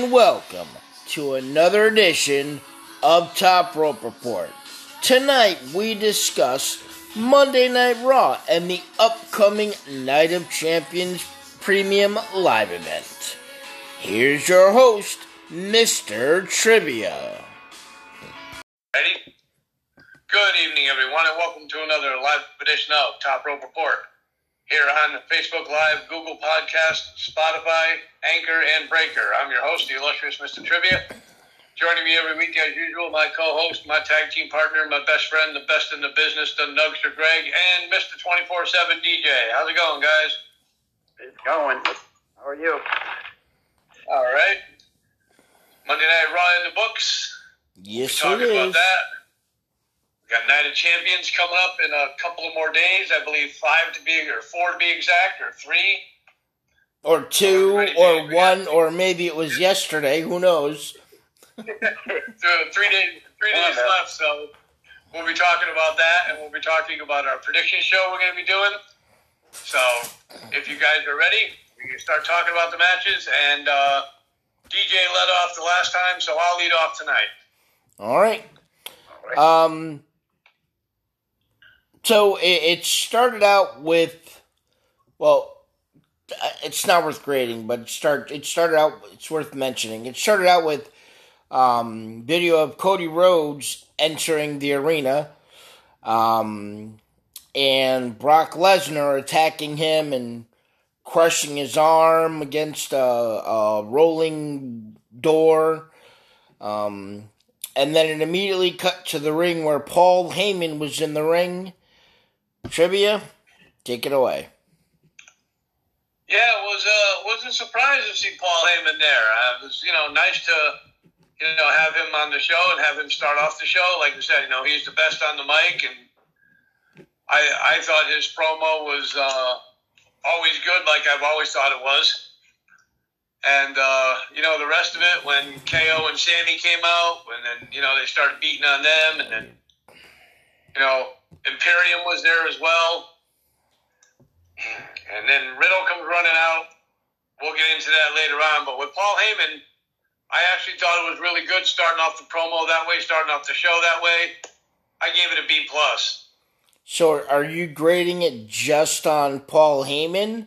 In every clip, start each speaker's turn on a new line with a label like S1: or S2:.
S1: and welcome to another edition of Top Rope Report. Tonight we discuss Monday Night Raw and the upcoming Night of Champions Premium Live event. Here's your host, Mr. Trivia.
S2: Ready? Good evening, everyone, and welcome to another live edition of Top Rope Report. Here on Facebook Live, Google Podcast, Spotify, Anchor, and Breaker. I'm your host, the illustrious Mr. Trivia. Joining me every week, as usual, my co-host, my tag team partner, my best friend, the best in the business, the Nugster Greg, and Mr. 24-7 DJ. How's it going, guys?
S3: It's going. How are you?
S2: All right. Monday Night Raw in the books.
S1: Yes,
S2: Talking
S1: it
S2: about that. We got Night of Champions coming up in a couple of more days. I believe five to be, or four to be exact, or three.
S1: Or two,
S2: Ready,
S1: or
S2: Dave?
S1: one, or maybe it was yesterday. Who knows?
S2: Three days, three days
S3: Yeah.
S2: left. So we'll be talking about that, and we'll be talking about our prediction show we're going to be doing. So if you guys are ready, we can start talking about the matches. And uh, DJ led off the last time, so I'll lead off tonight.
S1: All right.
S3: All right.
S1: Um. So it, it started out with, well, uh, it's not worth grading, but it start it started out. It's worth mentioning. It started out with um, video of Cody Rhodes entering the arena, um, and Brock Lesnar attacking him and crushing his arm against a, a rolling door. Um, and then it immediately cut to the ring where Paul Heyman was in the ring. Trivia, take it away.
S2: Yeah, it was uh, was a surprise to see Paul Heyman there. Uh, it was you know nice to you know have him on the show and have him start off the show. Like I said, you know he's the best on the mic, and I I thought his promo was uh, always good, like I've always thought it was. And uh, you know the rest of it when KO and Sami came out, and then you know they started beating on them, and then you know Imperium was there as well. And then Riddle comes running out. We'll get into that later on. But with Paul Heyman, I actually thought it was really good starting off the promo that way, starting off the show that way. I gave it a B plus.
S1: So, are you grading it just on Paul Heyman,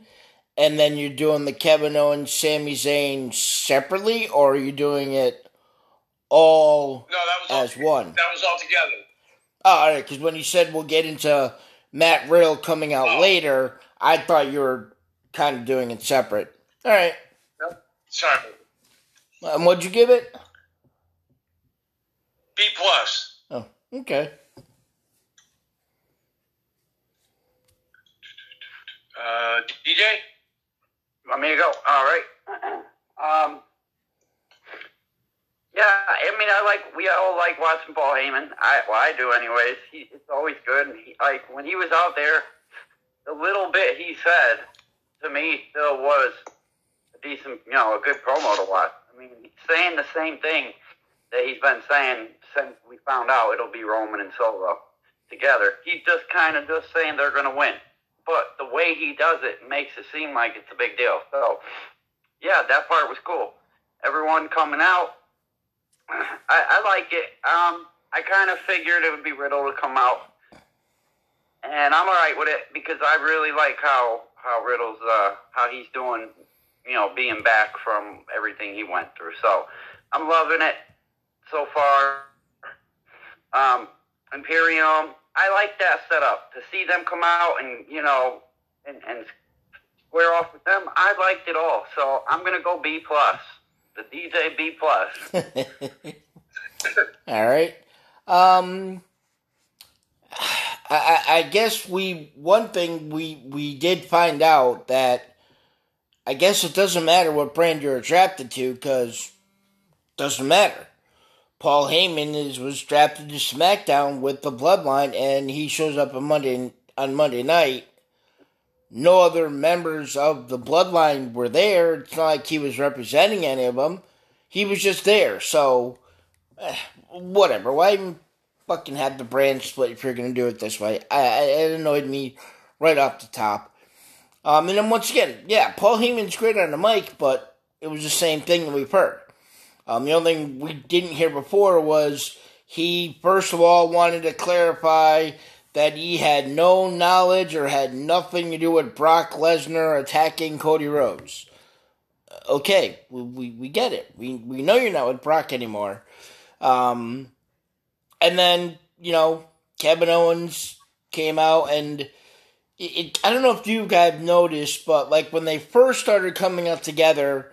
S1: and then you're doing the Kevin Owens, Sami Zayn separately, or are you doing it all
S2: No, that was all,
S1: as one?
S2: That was all together.
S1: Oh, all right, because when you said we'll get into Matt Riddle coming out
S2: Oh.
S1: later, I thought you were kind of doing it separate. All right,
S2: Sorry.
S1: and what'd you give it?
S2: B plus.
S1: Oh, okay.
S2: Uh, DJ?
S3: Want me to go? All right. Um. Yeah, I mean, I like we all like watching Paul Heyman. I well, I do anyways. He, it's always good. And he, like when he was out there, the little bit he said to me still was a decent, you know, a good promo to watch. I mean, saying the same thing that he's been saying since we found out it'll be Roman and Solo together. He's just kind of just saying they're going to win, but the way he does it makes it seem like it's a big deal. So, yeah, that part was cool. Everyone coming out, I, I like it. Um, I kind of figured it would be Riddle to come out, and I'm all right with it because I really like how how Riddle's uh, how he's doing. You know, being back from everything he went through. So, I'm loving it so far. Um, Imperium, I like that setup to see them come out and you know and, and square off with them. I liked it all, so I'm gonna go B plus. The DJ B plus.
S1: All right. Um, I, I guess we one thing we we did find out that I guess it doesn't matter what brand you're attracted to because doesn't matter. Paul Heyman is was drafted to SmackDown with the Bloodline, and he shows up on Monday on Monday night. No other members of the Bloodline were there. It's not like he was representing any of them. He was just there. So, eh, whatever. Why even fucking have the brand split if you're gonna do it this way? I, I it annoyed me right off the top. Um, and then once again, yeah, Paul Heyman's great on the mic, but it was the same thing that we've heard. Um, the only thing we didn't hear before was he, first of all, wanted to clarify that he had no knowledge or had nothing to do with Brock Lesnar attacking Cody Rhodes. Okay, we, we, we get it. We, we know you're not with Brock anymore. Um, and then, you know, Kevin Owens came out and it, I don't know if you guys noticed, but like when they first started coming out together,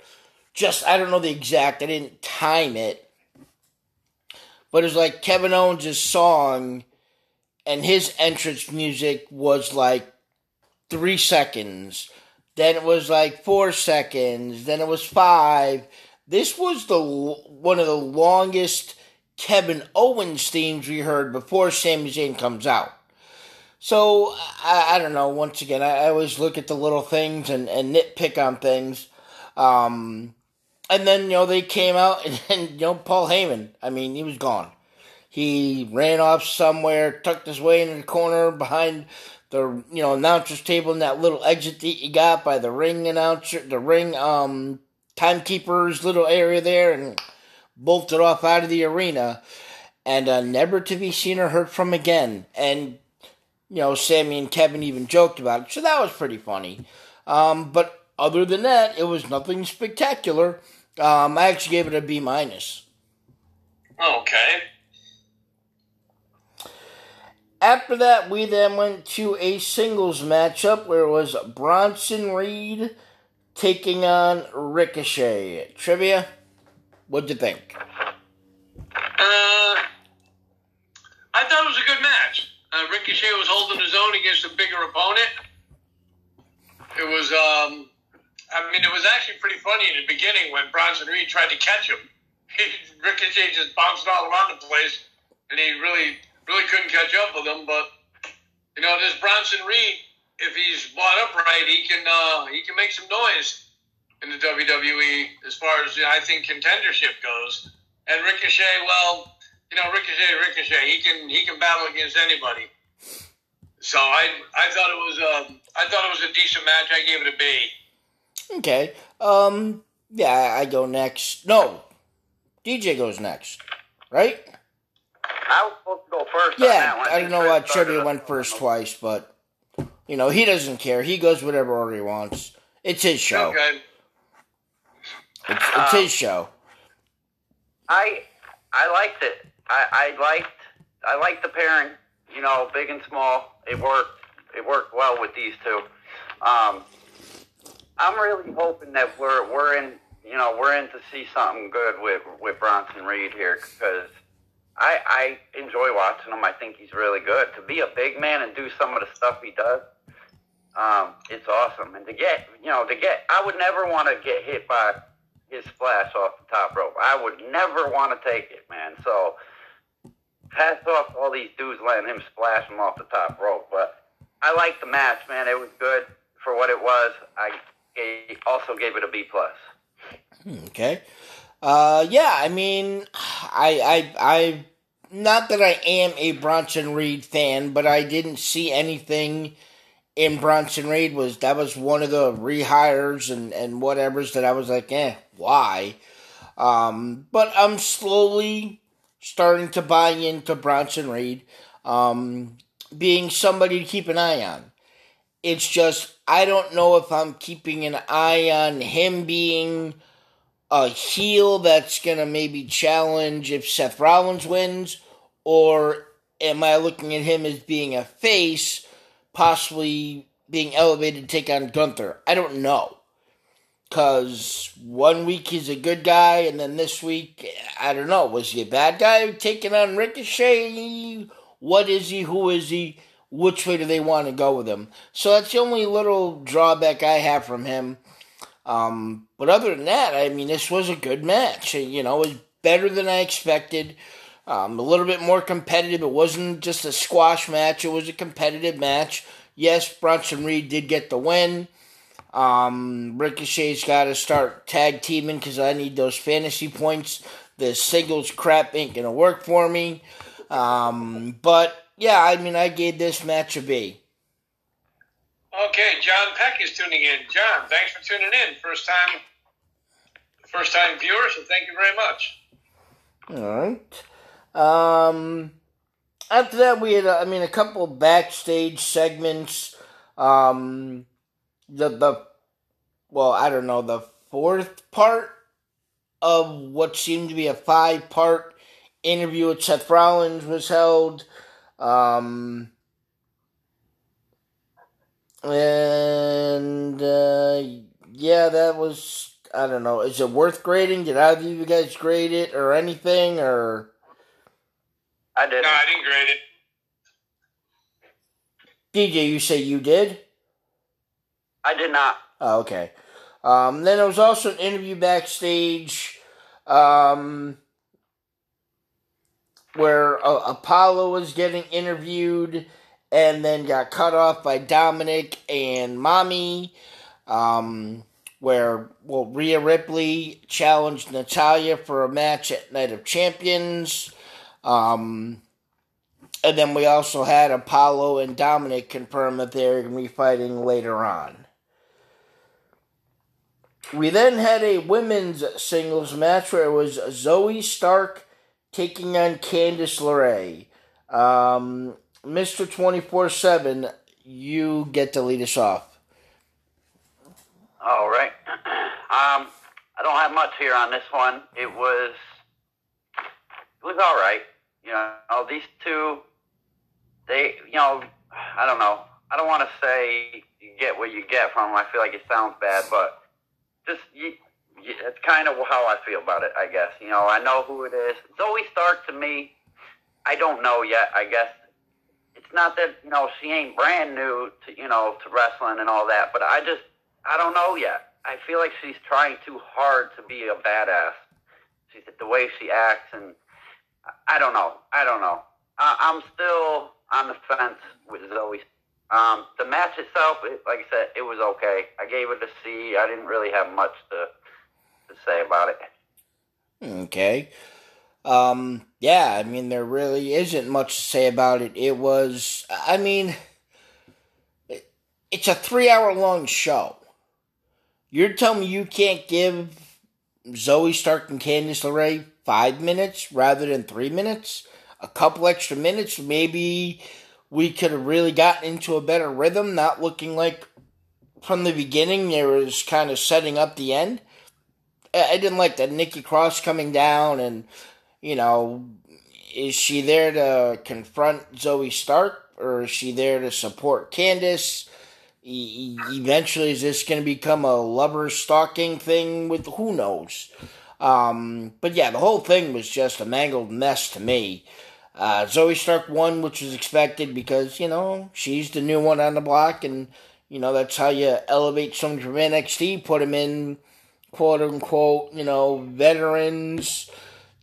S1: just I don't know the exact, I didn't time it, but it was like Kevin Owens' song and his entrance music was like three seconds. Then it was like four seconds. Then it was five. This was the one of the longest Kevin Owens themes we heard before Sami Zayn comes out. So I, I don't know. Once again, I, I, always look at the little things and, and nitpick on things. Um, and then you know they came out and, and you know Paul Heyman. I mean, he was gone. He ran off somewhere, tucked his way into the corner behind the you know announcer's table in that little exit that you got by the ring announcer, the ring um timekeeper's little area there, and bolted off out of the arena, and uh, never to be seen or heard from again. And you know, Sami and Kevin even joked about it, so that was pretty funny. Um, but other than that, it was nothing spectacular. Um, I actually gave it a B minus.
S2: Okay.
S1: After that, we then went to a singles matchup where it was Bronson Reed taking on Ricochet. Trivia, what'd you think?
S2: Uh, I thought it was a good match. Uh, Ricochet was holding his own against a bigger opponent. It was, um, I mean, it was actually pretty funny in the beginning when Bronson Reed tried to catch him. He, Ricochet just bounced all around the place, and he really really couldn't catch up with him. But you know, this Bronson Reed, if he's bought up right, he can uh, he can make some noise in the WWE as far as I think contendership goes. And Ricochet, well, you know, Ricochet, Ricochet, he can he can battle against anybody. So I I thought it was um I thought it was a decent match. I gave it a B.
S1: Okay. Um. Yeah, I go next. No, DJ goes next, right?
S3: I was supposed to go first.
S1: Yeah, I, don't know why Trivia went first twice, but you know he doesn't care. He goes whatever order he wants. It's his show.
S2: Okay.
S1: It's, it's um, his show.
S3: I I liked it. I, I liked I liked the pairing. You know, big and small. It worked. It worked well with these two. Um, I'm really hoping that we're we're in. You know, we're in to see something good with with Bronson Reed here because I, I enjoy watching him. I think he's really good. To be a big man and do some of the stuff he does, um, it's awesome. And to get, you know, to get, I would never want to get hit by his splash off the top rope. I would never want to take it, man. So, hats off all these dudes letting him splash him off the top rope. But I liked the match, man. It was good for what it was. I gave, also gave it a B plus.
S1: Okay. Uh, yeah, I mean, I, I, I not that I am a Bronson Reed fan, but I didn't see anything in Bronson Reed was that was one of the rehires and and whatever's that I was like, eh, why? Um, but I'm slowly starting to buy into Bronson Reed, um, being somebody to keep an eye on. It's just I don't know if I'm keeping an eye on him being a heel that's to maybe challenge if Seth Rollins wins, or am I looking at him as being a face, possibly being elevated to take on Gunther? I don't know. Because one week he's a good guy, and then this week, I don't know. Was he a bad guy taking on Ricochet? What is he? Who is he? Which way do they want to go with him? So that's the only little drawback I have from him. Um, but other than that, I mean, this was a good match. You know, it was better than I expected. Um, a little bit more competitive. It wasn't just a squash match. It was a competitive match. Yes, Bronson Reed did get the win. Um, Ricochet's got to start tag teaming because I need those fantasy points. The singles crap ain't gonna work for me. Um, but yeah, I mean, I gave this match a B.
S2: Okay, John Peck is tuning in. John, thanks for tuning in. First time, first time viewer, so thank you very much.
S1: All right. Um, after that, we had, I mean, a couple backstage segments. Um, the the well, I don't know the fourth part of what seemed to be a five part interview with Seth Rollins was held. Um, and uh, yeah, that was I don't know. Is it worth grading? Did either of you guys grade it or anything or?
S3: I did.
S2: No, I didn't grade it.
S1: DJ, you say you did?
S3: I did not.
S1: Oh, okay. Um, then there was also an interview backstage um, where uh, Apollo was getting interviewed and then got cut off by Dominik and Mommy. Um, where well Rhea Ripley challenged Natalya for a match at Night of Champions. Um, and then we also had Apollo and Dominik confirm that they're going to be fighting later on. We then had a women's singles match where it was Zoey Stark taking on Candice LeRae. Um, Mr. 24 7, you get to lead us off.
S3: All right. Um, I don't have much here on this one. It was it was all right. You know, these two, they, you know, I don't know. I don't want to say you get what you get from them. I feel like it sounds bad, but just you, you, it's kind of how I feel about it. I guess you know. I know who it is. Zoey Stark to me, I don't know yet. I guess not that you know she ain't brand new to you know to wrestling and all that, but I just I don't know yet. I feel like she's trying too hard to be a badass. She's the way she acts, and I don't know. I don't know. I, I'm still on the fence with Zoey. Um, the match itself, it, like I said, it was okay. I gave it a C. I didn't really have much to to say about it.
S1: Okay. Um, yeah, I mean, there really isn't much to say about it. It was, I mean, it's a three hour long show. You're telling me you can't give Zoey Stark and Candice LeRae five minutes rather than three minutes? A couple extra minutes, maybe we could have really gotten into a better rhythm, not looking like from the beginning there was kind of setting up the end. I didn't like that Nikki Cross coming down and, you know, is she there to confront Zoey Stark or is she there to support Candice? E- eventually, is this going to become a lover stalking thing with who knows? Um, but yeah, the whole thing was just a mangled mess to me. Uh, Zoey Stark won, which was expected because, you know, she's the new one on the block, and, you know, that's how you elevate someone from NXT, put them in, quote unquote, you know, veterans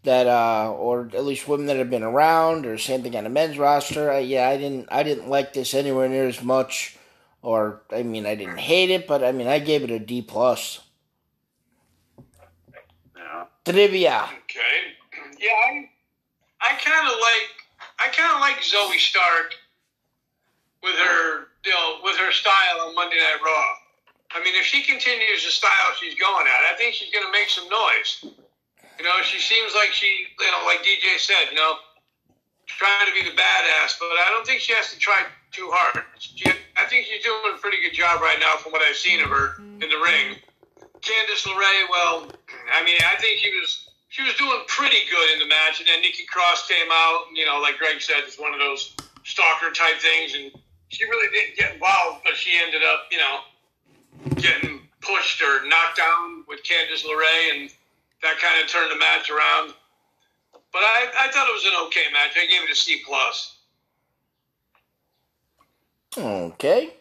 S1: that, uh, or at least women that have been around, or same thing on the men's roster. Uh, yeah, I didn't, I didn't like this anywhere near as much, or, I mean, I didn't hate it, but, I mean, I gave it a D plus.
S3: Yeah.
S1: Trivia.
S2: Okay. Yeah, I, I kind of like I kind of like Zoey Stark with her you know with her style on Monday Night Raw. I mean, if she continues the style she's going at, I think she's going to make some noise. You know, she seems like she, you know, like DJ said, you know, trying to be the badass, but I don't think she has to try too hard. She, I think she's doing a pretty good job right now from what I've seen of her in the ring. Candice LeRae, well, I mean, I think she was she was doing pretty good in the match, and then Nikki Cross came out, you know, like Greg said, it's one of those stalker type things, and she really didn't get involved, but she ended up, you know, getting pushed or knocked down with Candice LeRae, and that kind of turned the match around. But I, I thought it was an okay match. I gave it a C plus.
S1: Okay.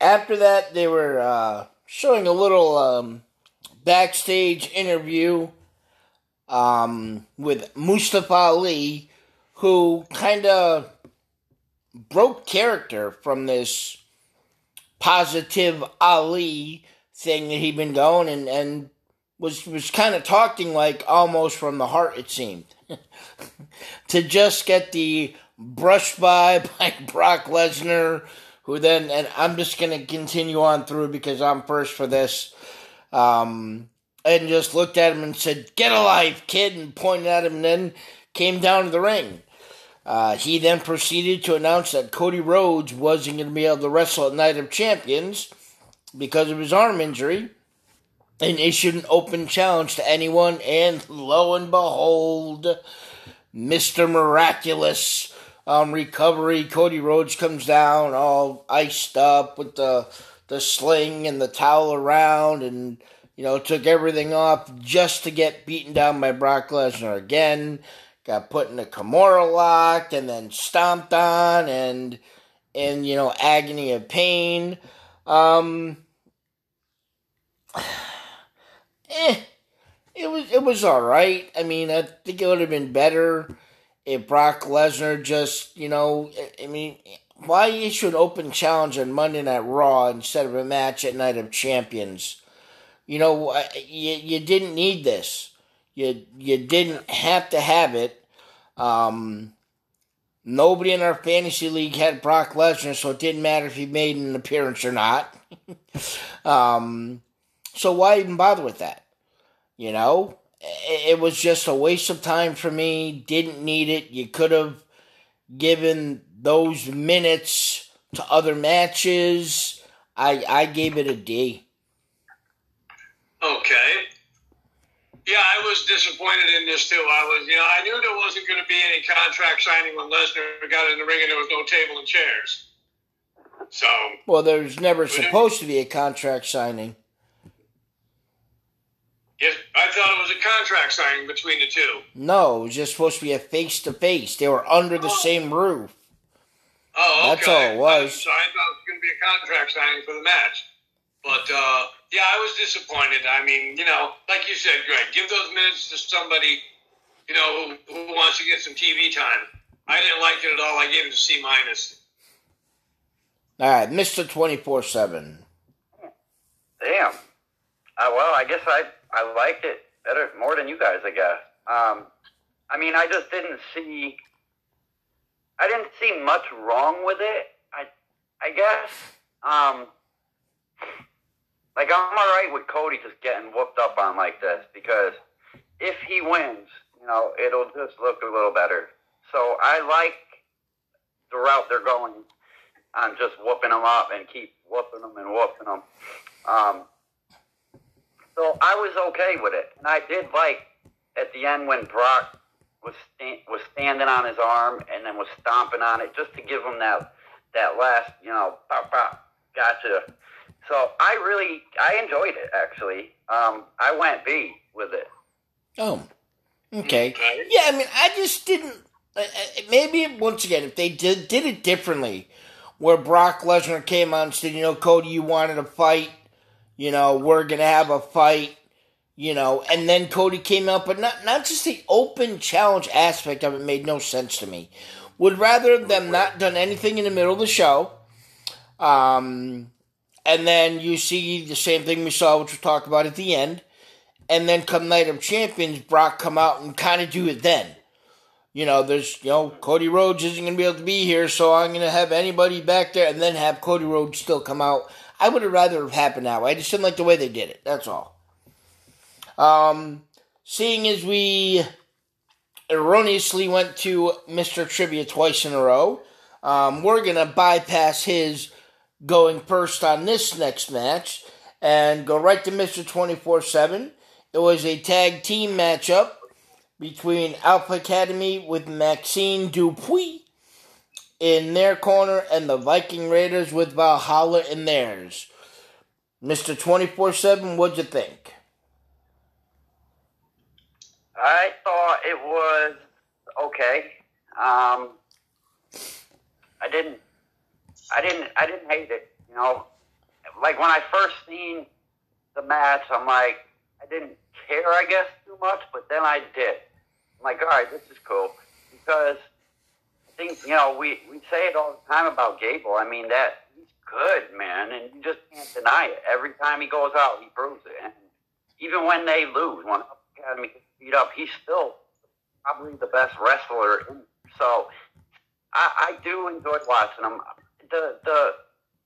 S1: After that, they were uh, showing a little um, backstage interview um, with Mustafa Ali, who kind of broke character from this positive Ali thing that he'd been going and, and was was kind of talking like almost from the heart it seemed to just get the brushed by by Brock Lesnar who then and I'm just gonna continue on through because I'm first for this um and just looked at him and said, "Get a life, kid," and pointed at him, and then came down to the ring. Uh, he then proceeded to announce that Cody Rhodes wasn't going to be able to wrestle at Night of Champions because of his arm injury and issued an open challenge to anyone. And lo and behold, Mr. Miraculous um, recovery. Cody Rhodes comes down all iced up with the the sling and the towel around and you know took everything off just to get beaten down by Brock Lesnar again got put in a Kimura lock and then stomped on and in you know agony of pain. Um, eh, it was it was all right. I mean, I think it would have been better if Brock Lesnar just you know. I mean, why issue an open challenge on Monday Night Raw instead of a match at Night of Champions? You know, you you didn't need this. You you didn't have to have it. Um, nobody in our fantasy league had Brock Lesnar, so it didn't matter if he made an appearance or not. um, so why even bother with that? You know, it was just a waste of time for me. Didn't need it. You could have given those minutes to other matches. I I gave it a D.
S2: Okay. Yeah, I was disappointed in this too. I was, you know, I knew there wasn't going to be any contract signing when Lesnar got in the ring and there was no table and chairs. So.
S1: Well, there's never supposed to be a contract signing.
S2: Yes, I thought it was a contract signing between the two.
S1: No, it was just supposed to be a face to face. They were under the oh. same roof.
S2: Oh, okay.
S1: That's all it was.
S2: So I thought it was going to be a contract signing for the match. But uh, yeah, I was disappointed. I mean, you know, like you said, Greg, give those minutes to somebody, you know, who, who wants to get some TV time. I didn't like it at all. I gave it a C minus.
S1: All right, Mister Twenty Four Seven.
S3: Damn. Uh, well, I guess I I liked it better more than you guys. I guess. Um, I mean, I just didn't see. I didn't see much wrong with it. I I guess. Um, like I'm all right with Cody just getting whooped up on like this because if he wins, you know, it'll just look a little better. So I like the route they're going on just whooping them up and keep whooping them and whooping them. Um, so I was okay with it, and I did like at the end when Brock was sta- was standing on his arm and then was stomping on it just to give him that that last, you know, pop pop, gotcha so I really I enjoyed it actually. Um, I went B with it.
S1: Oh, okay. Yeah, I mean, I just didn't. Uh, maybe once again, if they did did it differently, where Brock Lesnar came on and said, you know, Cody, you wanted a fight, you know, we're gonna have a fight, you know, and then Cody came out, but not not just the open challenge aspect of it made no sense to me. Would rather them not done anything in the middle of the show. Um, and then you see the same thing we saw, which we'll talk about at the end. And then come Night of Champions, Brock come out and kind of do it then. You know, there's, you know, Cody Rhodes isn't going to be able to be here, so I'm going to have anybody back there and then have Cody Rhodes still come out. I would have rather have happened that way. I just didn't like the way they did it. That's all. Um, seeing as we erroneously went to Mr. Trivia twice in a row, um, we're going to bypass his going first on this next match and go right to Mr. 24 7. It was a tag team matchup between Alpha Academy with Maxxine Dupri in their corner and the Viking Raiders with Valhalla in theirs. Mr. 24 7, what'd you think?
S3: I thought it was okay. Um, I didn't I didn't I didn't hate it. You know, like when I first seen the match, I'm like I didn't care, I guess, too much, but then I did. I'm like, all right, this is cool because think you know we we say it all the time about Gable. I mean that he's good, man, and you just can't deny it. Every time he goes out, he proves it. And even when they lose, when Academy gets beat up, he's still probably the best wrestler. In, so I, I do enjoy watching him the the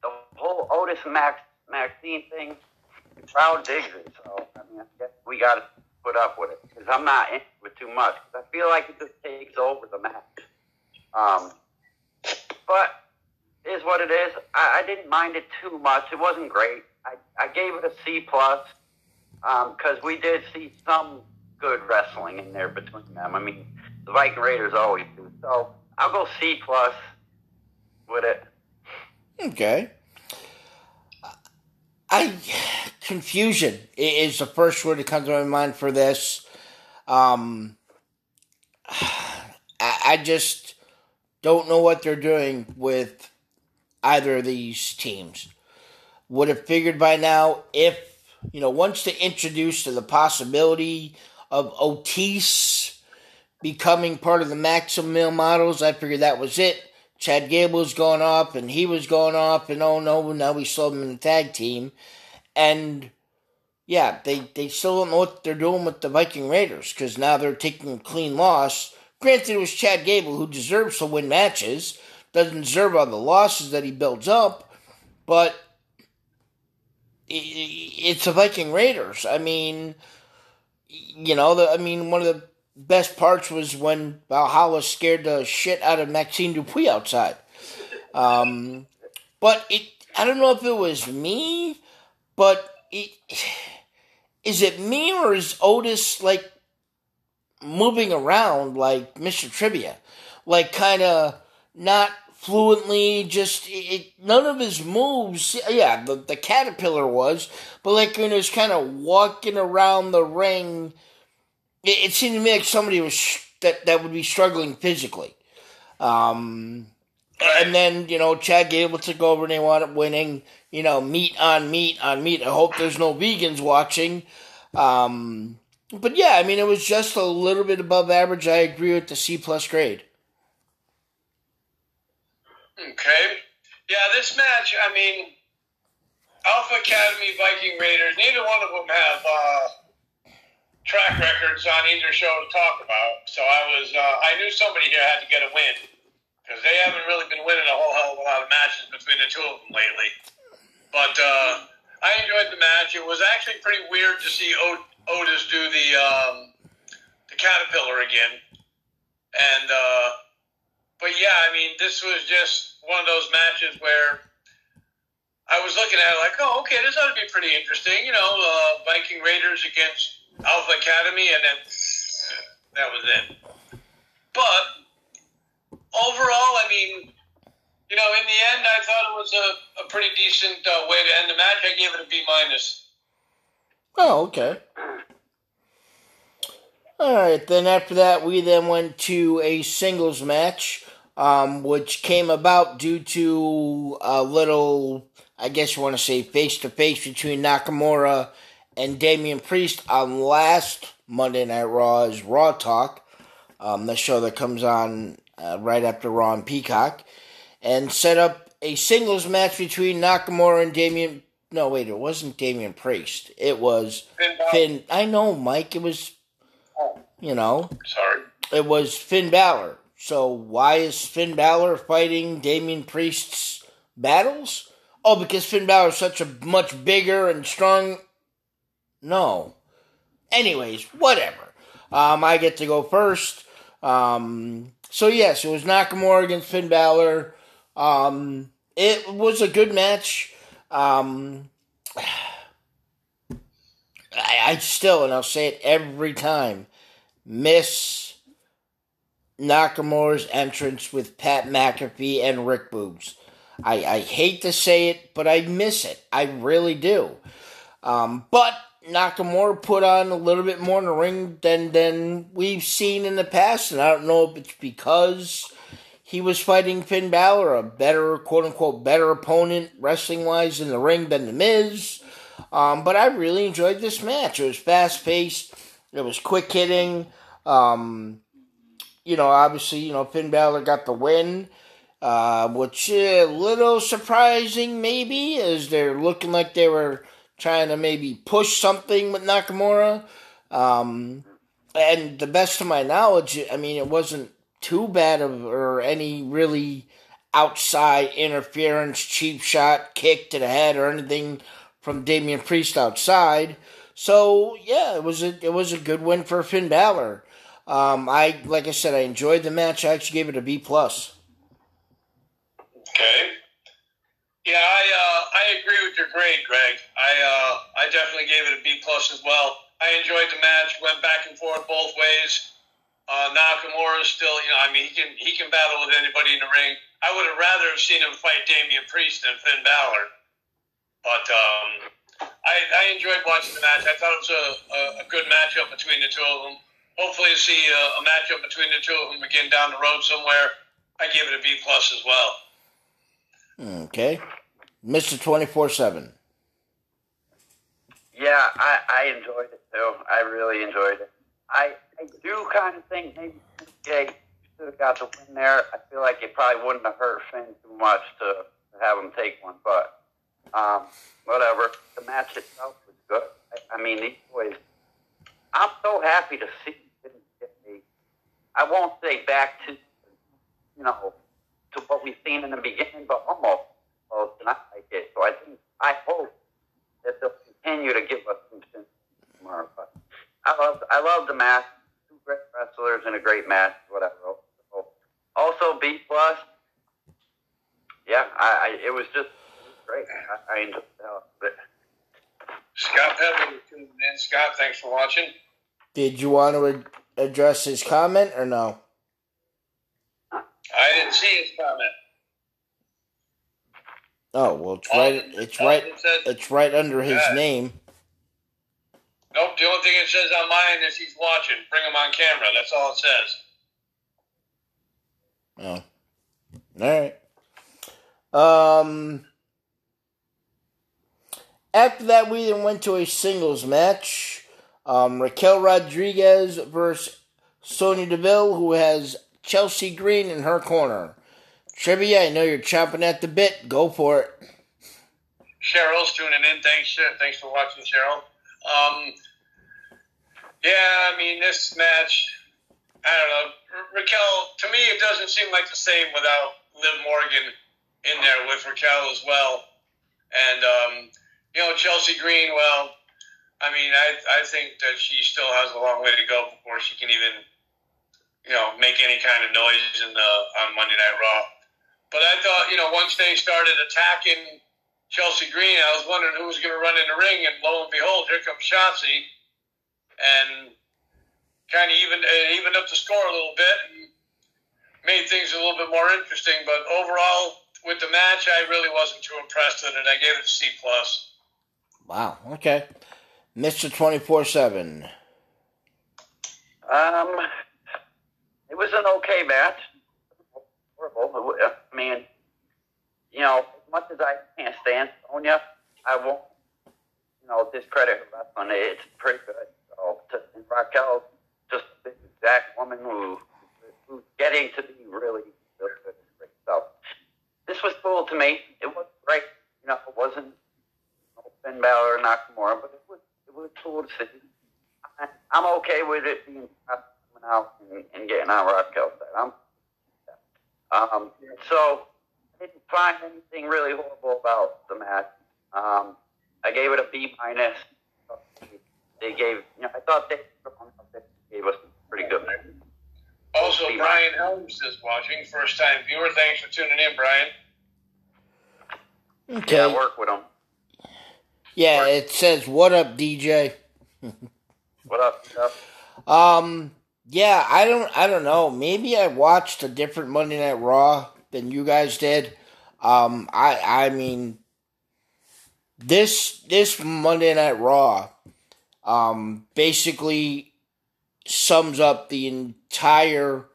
S3: the whole Otis Max Maxxine thing, the crowd digs it. So I mean, I guess we got to put up with it because I'm not in with too much. 'cause I feel like it just takes over the match. Um, but is what it is. I, I didn't mind it too much. It wasn't great. I, I gave it a C plus because we did see some good wrestling in there between them. I mean, the Viking Raiders always do. So I'll go C plus with it.
S1: Okay. I confusion is the first word that comes to my mind for this. Um, I, I just don't know what they're doing with either of these teams. Would have figured by now if you know once they introduced to the possibility of Otis becoming part of the Maximum Male models, I figured that was it. Chad Gable was going off, and he was going off, and oh no, now we saw him in the tag team, and yeah, they they still don't know what they're doing with the Viking Raiders because now they're taking a clean loss. Granted, it was Chad Gable who deserves to win matches, doesn't deserve all the losses that he builds up, but it's the Viking Raiders. I mean, you know, the, I mean, one of the best parts was when Valhalla scared the shit out of Maxxine Dupri outside. Um, but it, I don't know if it was me, but it, is it me or is Otis like moving around like Mr. Trivia? Like kind of not fluently, just it, none of his moves. Yeah, the, the caterpillar was, but like when he was kind of walking around the ring, it, it seemed to me like somebody was that that would be struggling physically. Um, and then you know Chad Gable took over and they wound up winning. You know, meat on meat on meat. I hope there's no vegans watching. Um, but yeah, I mean it was just a little bit above average. I agree with the C plus grade.
S2: Okay. Yeah, this match, I mean, Alpha Academy, Viking Raiders, neither one of them have uh, track records on either show to talk about. So I was, uh, I knew somebody here had to get a win because they haven't really been winning a whole hell of a lot of matches between the two of them lately. But uh, I enjoyed the match. It was actually pretty weird to see o- Otis do the um, the caterpillar again, and. Uh, but yeah, I mean, this was just one of those matches where I was looking at it like, oh, okay, this ought to be pretty interesting. You know, uh, Viking Raiders against Alpha Academy, and then that was it. But overall, I mean, you know, in the end, I thought it was a, a pretty decent uh, way to end the match. I gave it a B minus.
S1: Oh, okay. All right. Then after that, we then went to a singles match, um, which came about due to a little, I guess you want to say, face to face between Nakamura and Damian Priest on last Monday Night Raw's Raw Talk, um, the show that comes on uh, right after Raw and Peacock, and set up a singles match between Nakamura and Damian. No, wait, it wasn't Damian Priest. It was
S2: Finn Balor-
S1: Finn. I know, Mike. It was, you know,
S2: Sorry.
S1: it was Finn Balor. So why is Finn Balor fighting Damian Priest's battles? Oh, because Finn Balor is such a much bigger and strong. No. Anyways, whatever. Um, I get to go first. Um, so yes, it was Nakamura against Finn Balor. Um, it was a good match. Um, I, I still, and I'll say it every time, miss Nakamura's entrance with Pat McAfee and Rick Boogs. I, I hate to say it, but I miss it. I really do. Um, but Nakamura put on a little bit more in the ring than than we've seen in the past, and I don't know if it's because he was fighting Finn Balor, a better quote unquote better opponent wrestling wise in the ring than the Miz. Um, but I really enjoyed this match. It was fast paced. It was quick hitting. Um, you know, obviously, you know Finn Balor got the win, uh, which a little surprising maybe, as they're looking like they were trying to maybe push something with Nakamura. Um, and the best of my knowledge, I mean, it wasn't too bad of or any really outside interference, cheap shot, kick to the head, or anything from Damian Priest outside. So yeah, it was a it was a good win for Finn Balor. Um, I like I said, I enjoyed the match. I actually gave it a B plus.
S2: Okay. Yeah, I uh, I agree with your grade, Greg. I uh, I definitely gave it a B plus as well. I enjoyed the match. Went back and forth both ways. Uh, Nakamura is still, you know, I mean, he can he can battle with anybody in the ring. I would have rather have seen him fight Damian Priest than Finn Balor. But um, I, I enjoyed watching the match. I thought it was a, a, a good matchup between the two of them. Hopefully, you'll see a, a matchup between the two of them again down the road somewhere. I give it a B plus as well.
S1: Okay, Mister Twenty Four Seven.
S3: Yeah, I, I enjoyed it too. I really enjoyed it. I, I do kind of think maybe Jay should have got the win there. I feel like it probably wouldn't have hurt Finn too much to, have him take one, but um, whatever. The match itself was good. I, I mean, these boys. I'm so happy to see them get me. I won't say back to, you know, to what we've seen in the beginning, but almost close, and I like it. So I think I hope that they'll continue to give us some sense tomorrow. But I love I love the match. Two great wrestlers and a great match. Whatever. Also, B plus. Yeah, I, I it was just great. I, I enjoyed the hell out of it.
S2: Scott Pepper tuning in. Scott, thanks for watching.
S1: Did you want to address his comment or no?
S2: I didn't see his comment.
S1: Oh well, it's right.
S2: Um,
S1: it's
S2: all
S1: right.
S2: it says-
S1: It's right under his name.
S2: Nope, the only thing it says on mine is he's watching. Bring him on camera. That's all it says.
S1: Oh. All right. Um. After that, we then went to a singles match. Um, Raquel Rodriguez versus Sonya Deville, who has Chelsea Green in her corner. Trivia, I know you're chomping at the bit. Go for it.
S2: Cheryl's tuning in. Thanks, Cher- thanks for watching, Cheryl. Um, yeah, I mean this match. I don't know, Ra- Raquel. To me, it doesn't seem like the same without Liv Morgan in there with Raquel as well. And um, you know, Chelsea Green. Well, I mean, I I think that she still has a long way to go before she can even you know make any kind of noise in the on Monday Night Raw. But I thought, you know, once they started attacking Chelsea Green, I was wondering who was going to run in the ring, and lo and behold, here comes Shotzi, and kind of even uh, evened up the score a little bit and made things a little bit more interesting. But overall, with the match, I really wasn't too impressed with it. I gave it a C plus.
S1: Wow. Okay. Mister Twenty Four Seven.
S3: Um, it was an okay match. Horrible. I mean, you know, as much as I can't stand Sonya, I won't, you know, discredit her wrestling. It's pretty good. So, to, and Raquel, just the exact woman who who's getting to be really, really good. So, this was cool to me. It was great. You know, it wasn't you know, Finn Balor or Nakamura, but it was it was cool to see. I, I'm okay with it being coming out and, and getting on Raquel's side. I'm um, so didn't find anything really horrible about the match. Um, I gave it a B minus. They gave, you know, I thought they gave us pretty good.
S2: Also,
S3: B
S2: Brian Helms is watching, first time viewer. Thanks for tuning in, Brian.
S1: Okay.
S3: Yeah, I work with them.
S1: Yeah, it says, "What up, DJ?"
S3: What up? Jeff?
S1: Um, yeah, I don't, I don't know. Maybe I watched a different Monday Night Raw than you guys did. Um, I, I mean, this this Monday Night Raw, um, basically sums up the entire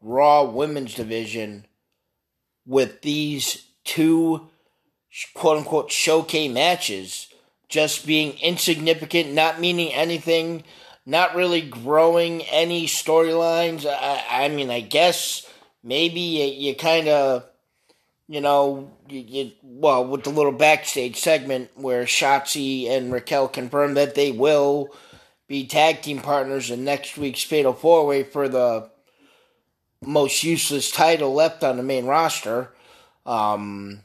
S1: Raw Women's division with these two quote unquote showcase matches just being insignificant, not meaning anything, not really growing any storylines. I, I mean, I guess maybe you, you kind of, you know, you, you, well, with the little backstage segment where Shotzi and Raquel confirm that they will be tag team partners in next week's Fatal Four Way for the most useless title left on the main roster. Um,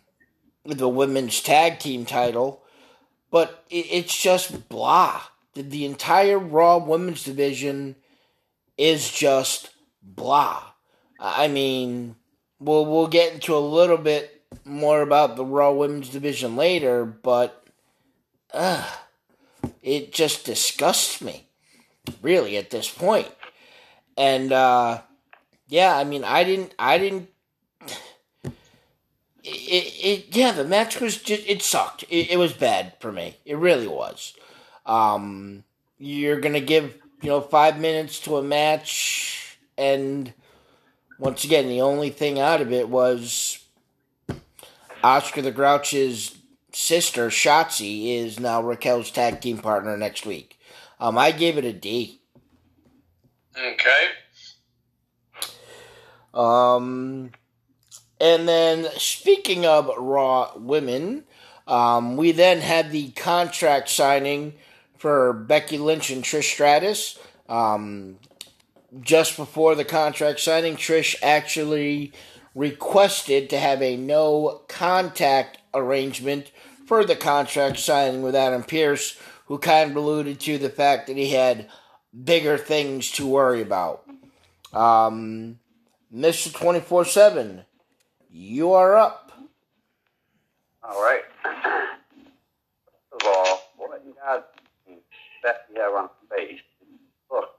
S1: the women's tag team title, but it, it's just blah. the, the entire Raw Women's Division is just blah. I mean, we'll we'll get into a little bit more about the Raw Women's Division later, but uh, it just disgusts me, really, at this point. And uh, yeah, I mean, I didn't, I didn't. It, it yeah, the match was just it sucked. It, it was bad for me. It really was. Um, you're gonna give you know five minutes to a match, and once again, the only thing out of it was Oscar the Grouch's sister Shotzi is now Raquel's tag team partner next week. Um, I gave it a D.
S2: Okay.
S1: Um, and then speaking of Raw women, um, we then had the contract signing for Becky Lynch and Trish Stratus. Um, just before the contract signing, Trish actually requested to have a no contact arrangement for the contract signing with Adam Pearce, who kind of alluded to the fact that he had bigger things to worry about. Um, Mr. 24 7, you are up.
S3: All right. First of all, what in God that you have on face? Look,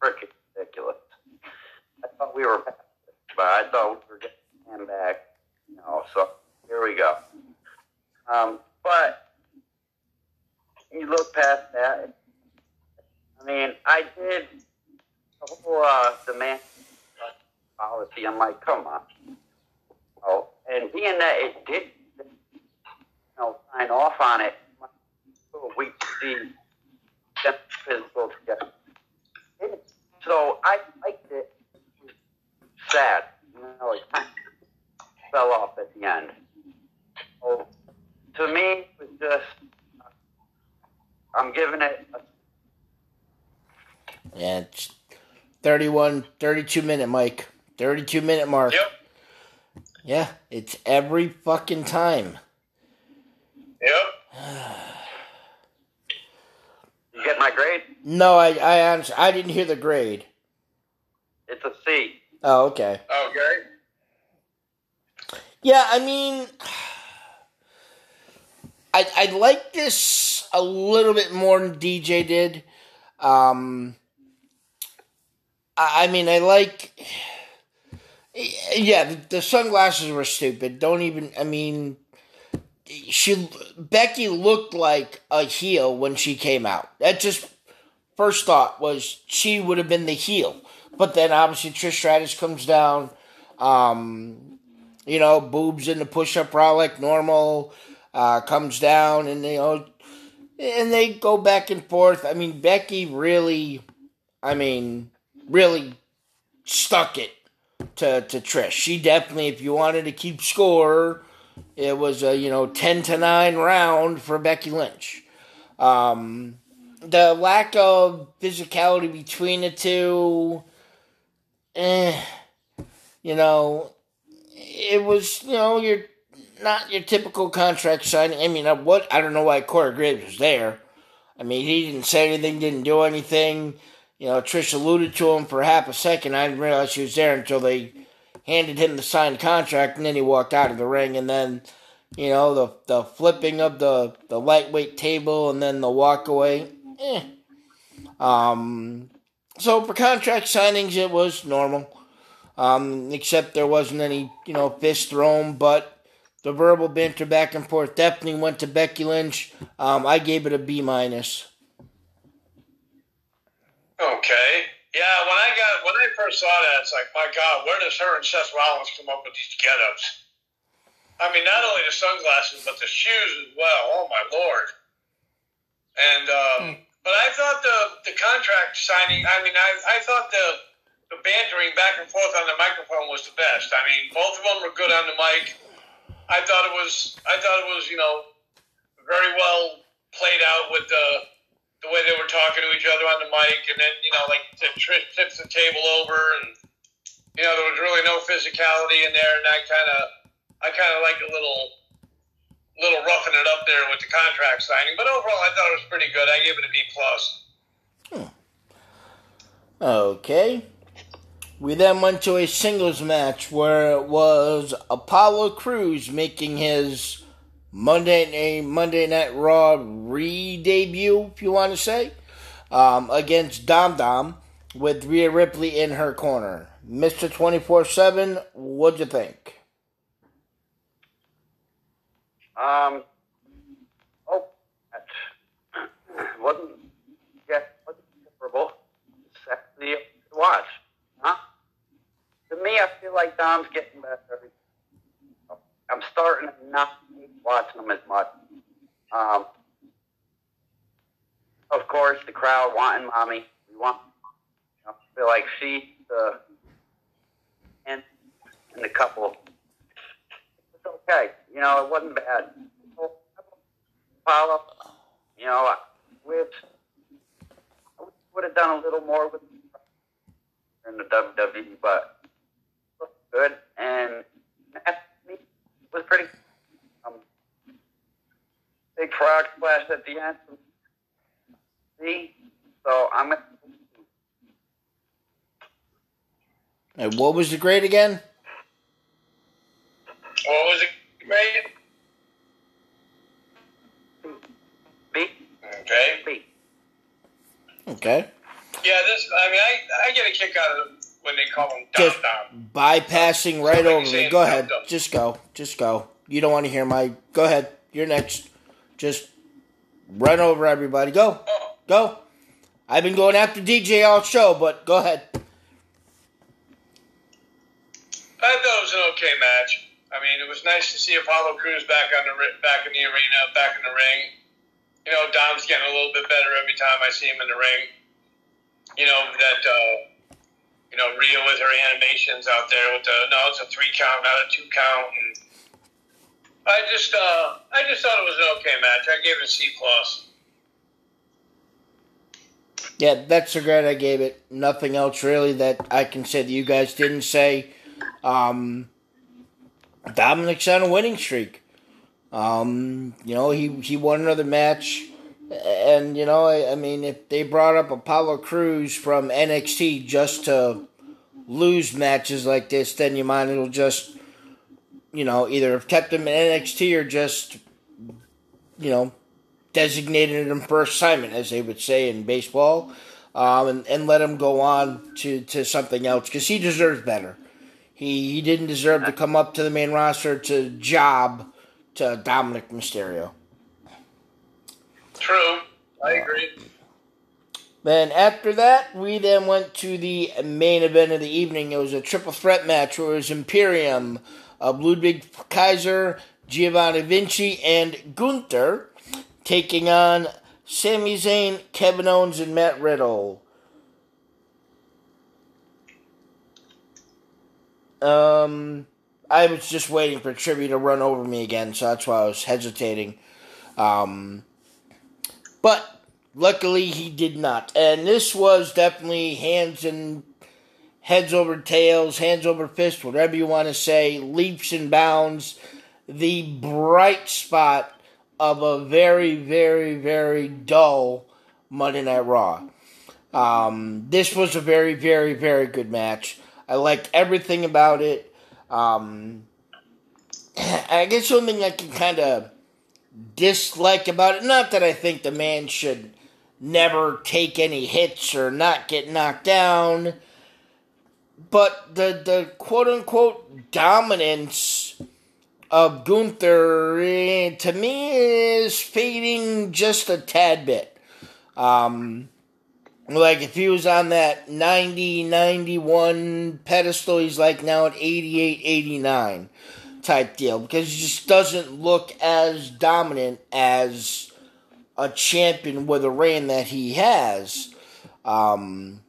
S3: freaking ridiculous. I thought we were past it, but I thought we were getting him back. You know, so here we go. Um, but you look past that. I mean, I did the whole uh, demand policy. I'm like, come on. Oh, and being that it did, you know, sign off on it, so we could see them physical together. So I liked it. it was sad, you know, it kind of fell off at the end. So to me, it was just, I'm giving it a
S1: Yeah, it's 31, 32 minute, Mike. 32 minute mark.
S2: Yep.
S1: Yeah, it's every fucking time.
S2: Yep.
S3: You get my grade?
S1: No, I I honestly, I didn't hear the grade.
S3: It's a C.
S1: Oh, okay.
S2: Okay.
S1: Yeah, I mean, I I like this a little bit more than DJ did. Um, I, mean, I like. Yeah, the, sunglasses were stupid. Don't even. I mean, she Becky looked like a heel when she came out. That just first thought was she would have been the heel. But then obviously Trish Stratus comes down. Um, you know, boobs in the push up bra like normal, uh, comes down, and you know, and they go back and forth. I mean, Becky really, I mean, really stuck it to to Trish. She definitely, if you wanted to keep score, it was a you know ten to nine round for Becky Lynch. Um, the lack of physicality between the two, eh, you know, it was you know your not your typical contract signing. I mean, uh, what I don't know why Corey Graves was there. I mean, he didn't say anything, didn't do anything. You know, Trish alluded to him for half a second. I didn't realize she was there until they handed him the signed contract, and then he walked out of the ring. And then, you know, the the flipping of the the lightweight table, and then the walk away. Eh. Um. So for contract signings, it was normal. Um, except there wasn't any, you know, fist thrown, but the verbal banter back and forth definitely went to Becky Lynch. Um, I gave it a B minus.
S2: Okay. Yeah, when I got when I first saw that, it's like, my God, where does her and Seth Rollins come up with these get-ups? I mean, not only the sunglasses, but the shoes as well. Oh my lord! And um, but I thought the the contract signing. I mean, I I thought the the bantering back and forth on the microphone was the best. I mean, both of them were good on the mic. I thought it was I thought it was you know very well played out with the the way they were talking to each other on the mic, and then you know like Trish tips the table over, and you know there was really no physicality in there, and I kind of I kind of like a little little roughing it up there with the contract signing. But overall, I thought it was pretty good. I gave it a B plus. Hmm.
S1: Okay. We then went to a singles match where it was Apollo Crews making his Monday Monday Night Raw re-debut, if you want to say, um, against Dom Dom with Rhea Ripley in her corner. Mister Twenty Four Seven, what'd you think?
S3: Um. Oh, that wasn't. Yeah, wasn't memorable. Sexy to watch, huh? To me, I feel like Dom's getting better. I'm starting to not watching them as much. Um. Of course, the crowd wanting mommy. We want. I feel like she the and and the couple it's okay. You know, it wasn't bad. Follow, you know, I would have done a little more with in the WWE, but good and was pretty. Big frog splash at the end. See, so I'm gonna.
S1: And what was the grade again?
S2: What was it, grade?
S3: B,
S2: Okay.
S3: B.
S1: Okay.
S2: Yeah, this. I mean, I, I get a kick out of them when they call them Dom
S1: Just
S2: Dom.
S1: bypassing right
S2: Somebody
S1: over me.
S2: saying
S1: Go ahead.
S2: dum-dum.
S1: Just go. Just go. You don't want to hear my. Go ahead. You're next. Just run over everybody. Go. Go. I've been going after DJ all show, but go ahead.
S2: I thought it was an okay match. I mean, it was nice to see Apollo Crews back on the back in the arena, back in the ring. You know, Dom's getting a little bit better every time I see him in the ring. You know that. Uh, you know, Rhea with her animations out there with the no, it's a three count, not a two count, and I just, uh, I just thought it was an okay match. I gave it a C plus.
S1: Yeah, that's the grade I gave it. Nothing else really that I can say that you guys didn't say. Um, Dominik's on a winning streak. Um, you know, he, he won another match. And, you know, I, I mean, if they brought up Apollo Crews from NXT just to lose matches like this, then you might as well just, you know, either have kept him in NXT or just, you know, designated him for assignment, as they would say in baseball, um, and, and let him go on to, to something else because he deserves better. He, he didn't deserve to come up to the main roster to job to Dominik Mysterio.
S2: True, I agree.
S1: Then after that, we then went to the main event of the evening. It was a triple threat match where it was Imperium of Ludwig Kaiser, Giovanni Vinci, and Gunther taking on Sami Zayn, Kevin Owens, and Matt Riddle. Um, I was just waiting for Trivia to run over me again, so that's why I was hesitating. Um, but luckily he did not. And this was definitely hands and heads over tails, hands over fists, whatever you want to say, leaps and bounds. The bright spot of a very, very, very dull Monday Night Raw. Um, this was a very, very, very good match. I liked everything about it. Um, I guess only thing I can kind of dislike about it, not that I think the man should never take any hits or not get knocked down, but the the quote unquote dominance of Gunther eh, to me is fading just a tad bit. Um, like if he was on that 90 91 pedestal, he's like now at 88 89 type deal because he just doesn't look as dominant as a champion with a reign that he has. Um,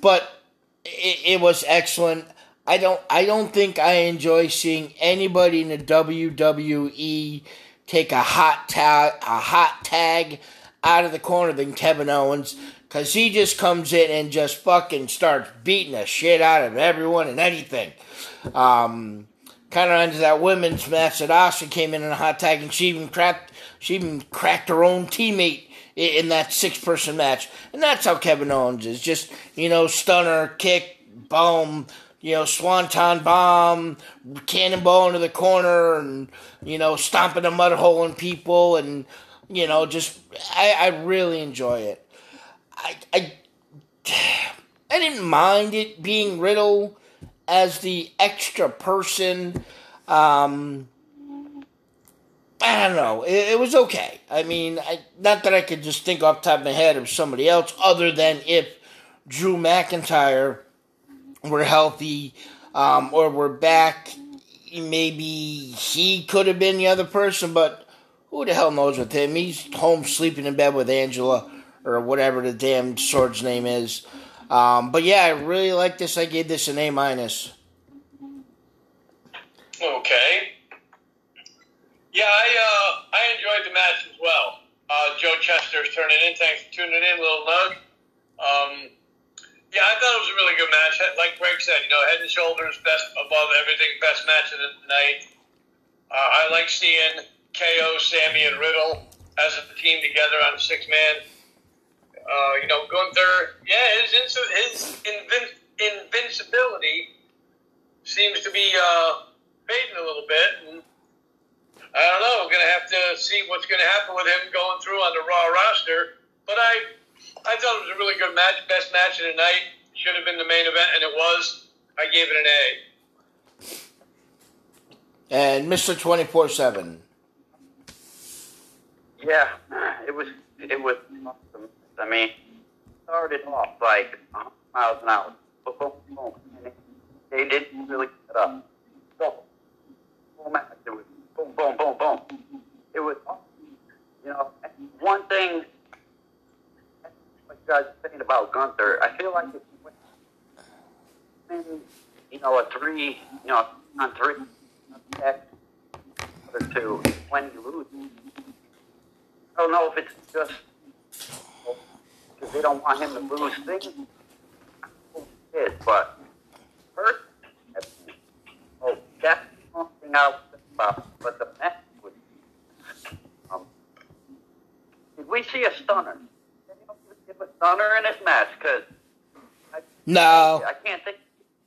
S1: but it, it was excellent. I don't I don't think I enjoy seeing anybody in the WWE take a hot tag a hot tag out of the corner than Kevin Owens cuz he just comes in and just fucking starts beating the shit out of everyone and anything. Um kind of into that women's match that Asuka came in in a hot tag, and she even cracked she even cracked her own teammate in, that six person match, and that's how Kevin Owens is. Just you know, stunner, kick, boom, you know, swanton bomb, cannonball into the corner, and you know, stomping a mud hole in people, and you know, just I, I really enjoy it. I, I I didn't mind it being Riddle as the extra person. Um, I don't know. It, it, was okay. I mean, I, not that I could just think off top of my head of somebody else, other than if Drew McIntyre were healthy um, or were back. Maybe he could have been the other person, but who the hell knows with him? He's home sleeping in bed with Angela or whatever the damn sword's name is. Um, but yeah, I really like this. I gave this an A minus.
S2: Okay. Yeah, I uh, I enjoyed the match as well. Uh, Joe Chester's turning in. Thanks for tuning in, little Nug. Um, yeah, I thought it was a really good match. Like Greg said, you know, head and shoulders, best above everything, best match of the night. Uh, I like seeing KO, Sami, and Riddle as a team together on six man. Uh, you know, Gunther, yeah, his his invin- invincibility seems to be uh, fading a little bit. And I don't know. We're gonna have to see what's gonna happen with him going through on the Raw roster. But I, I thought it was a really good match, best match of the night. Should have been the main event, and it was. I gave it an
S1: A. And Mister Twenty Four Seven.
S3: Yeah, it was. It was awesome. I mean, started off like uh, miles an hour. They didn't really get up. So, boom, it was boom, boom, boom, boom. It was, you know, one thing, like you guys are saying about Gunther, I feel like if you win, you know, a three, you know, on three, or two, when you lose, I don't know if it's just because they don't want him to lose things. It, but first, oh, that's something was about. But the match was, um, did we see a stunner? Did a stunner in this match? Because
S1: no,
S3: I can't think.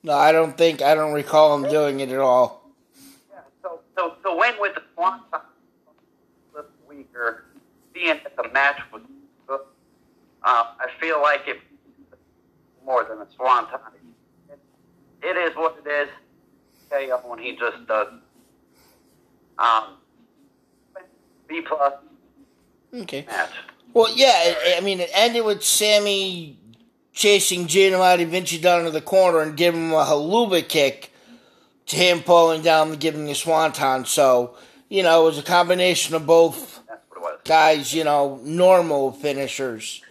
S1: No, I don't think I don't recall him doing it at all.
S3: Yeah, so so to win with the Swanton this week, or seeing that the match was um, I feel like it more than a swanton. It, it is what it is. KO when he just does. Um, B plus.
S1: Okay.
S3: Match.
S1: Well, yeah. I mean, it ended with Sami chasing Giovanni Vinci down to the corner and giving him a Helluva kick to him pulling down and giving a swanton. So, you know, it was a combination of both guys, you know, normal finishers.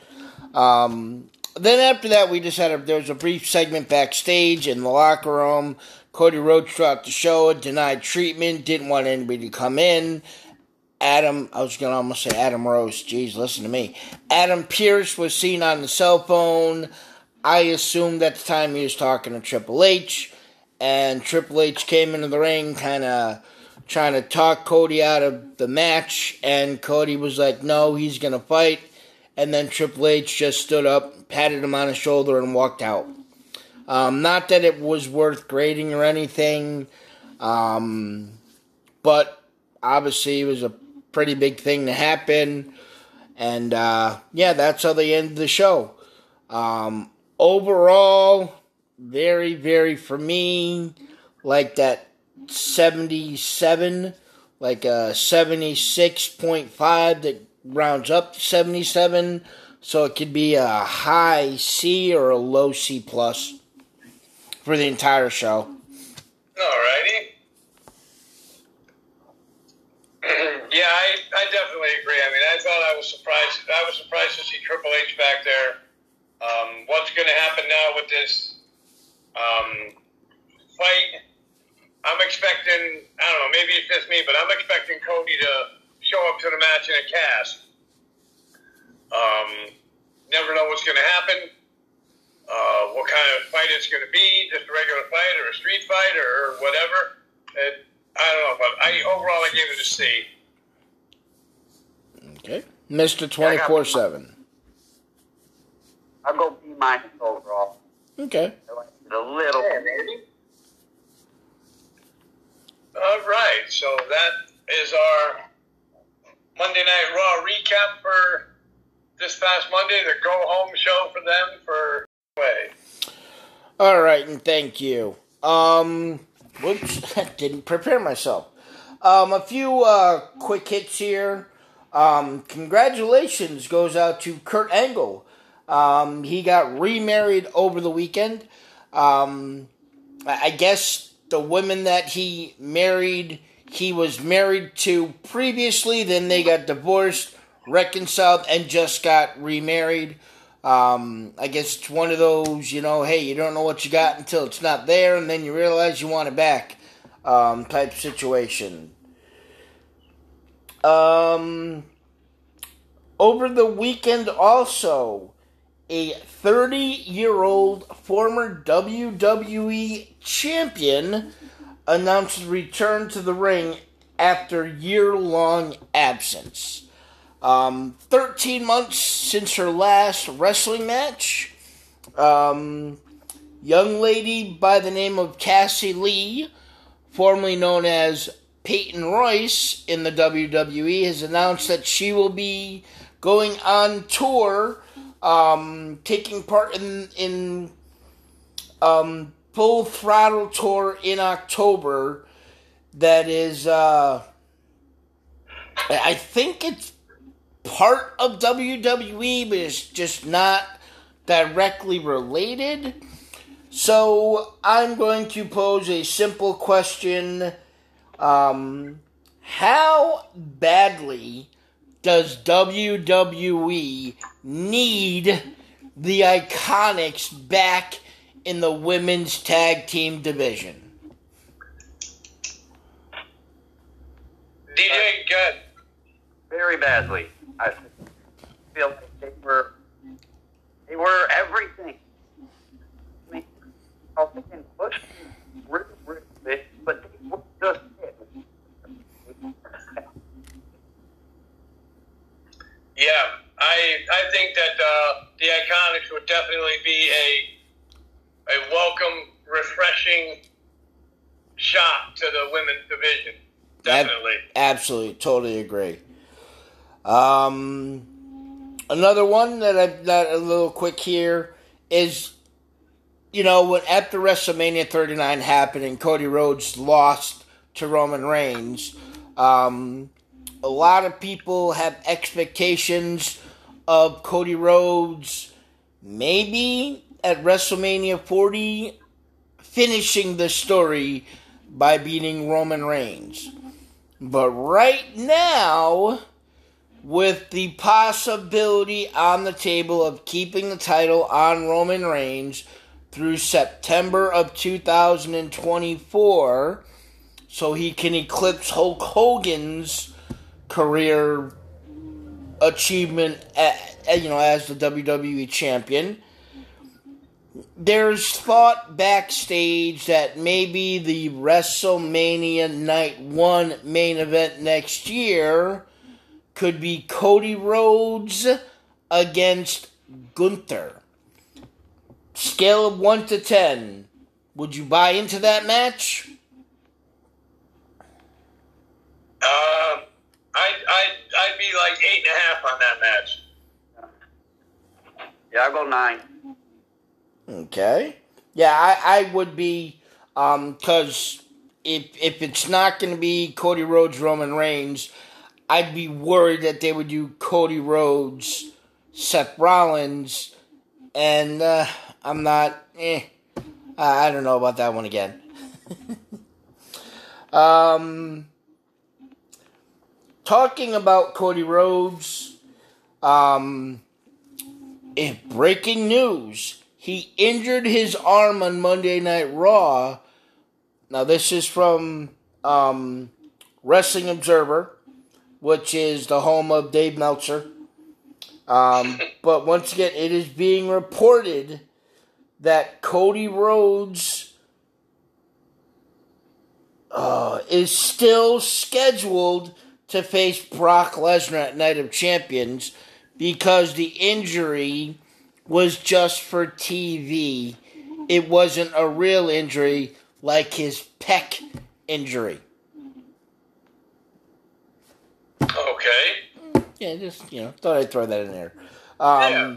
S1: Um, then after that, we just had a, there was a brief segment backstage in the locker room. Cody Rhodes throughout the show denied treatment, didn't want anybody to come in. Adam, I was gonna almost say Adam Rose. Jeez, listen to me. Adam Pearce was seen on the cell phone. I assumed at the time he was talking to Triple H, and Triple H came into the ring, kind of trying to talk Cody out of the match, and Cody was like, "No, he's gonna fight." and then Triple H just stood up, patted him on the shoulder, and walked out. Um, not that it was worth grading or anything, um, but obviously it was a pretty big thing to happen. And uh, yeah, that's how they end the show. Um, overall, very, very for me, like that 77, like a 76.5 that rounds up to 77, so it could be a high C or a low C plus for the entire show.
S2: Alrighty. yeah, I, I definitely agree. I mean, I thought I was surprised. I was surprised to see Triple H back there. Um, what's going to happen now with this um, fight? I'm expecting. I don't know. Maybe it's just me, but I'm expecting Cody to show up to the match in a cast. Um, never know what's going to happen. Uh, what kind of fight it's going to be, just a regular fight or a street fight or whatever. it, I don't know, but I overall I gave it a C.
S1: Okay. Mr. 24 7.
S3: I'll go B minus overall.
S1: Okay.
S3: I liked it a little bit.
S2: All right, so that is our Monday Night Raw recap for this past Monday, the go home show for them for way.
S1: All right, and thank you. Um, whoops, didn't prepare myself. Um, a few uh, quick hits here. Um, congratulations goes out to Kurt Angle. Um, he got remarried over the weekend. Um, I guess the women that he married, he was married to previously, then they got divorced, reconciled, and just got remarried. Um, I guess it's one of those, you know, hey, you don't know what you got until it's not there, and then you realize you want it back, um, type situation. Um, over the weekend, also, a 30 year old former WWE champion announced return to the ring after year long absence. Um, 13 months since her last wrestling match. Um, young lady by the name of Cassie Lee, formerly known as Peyton Royce in the WWE, has announced that she will be going on tour, um, taking part in in um, full throttle tour in October. That is, uh, I think it's part of WWE, but it's just not directly related. So I'm going to pose a simple question. Um, how badly does WWE need the Iconics back in the women's tag team division?
S2: DJ, good.
S3: very badly. I feel like they were they were everything. I mean, I was thinking push really, really big, but they were just it.
S2: Yeah, I I think that uh, the Iconics would definitely be a a welcome, refreshing shot to the women's division.
S1: Ab-
S2: Definitely.
S1: absolutely, totally agree. Um, another one that I've got a little quick here is, you know, when after WrestleMania 39 happened and Cody Rhodes lost to Roman Reigns, um, a lot of people have expectations of Cody Rhodes maybe at WrestleMania 40 finishing the story by beating Roman Reigns. But right now, with the possibility on the table of keeping the title on Roman Reigns through September of 2024, so he can eclipse Hulk Hogan's career achievement, at, you know, as the WWE champion. There's thought backstage that maybe the WrestleMania Night 1 main event next year could be Cody Rhodes against Gunther. Scale of 1 to 10. Would you buy into that match?
S2: Um, I'd, I'd, I'd be like eight and a half on that match.
S3: Yeah, I'll go nine.
S1: Okay. Yeah, I, I would be, because if, if it's not going to be Cody Rhodes, Roman Reigns, I'd be worried that they would do Cody Rhodes, Seth Rollins, and uh, I'm not, eh, I don't know about that one again. um, talking about Cody Rhodes, um, if breaking news, he injured his arm on Monday Night Raw. Now, this is from um, Wrestling Observer, which is the home of Dave Meltzer. Um, but once again, it is being reported that Cody Rhodes uh, is still scheduled to face Brock Lesnar at Night of Champions because the injury was just for TV. It wasn't a real injury like his pec injury.
S2: Okay.
S1: Yeah, just you know, thought I'd throw that in there. Um,
S2: Yeah.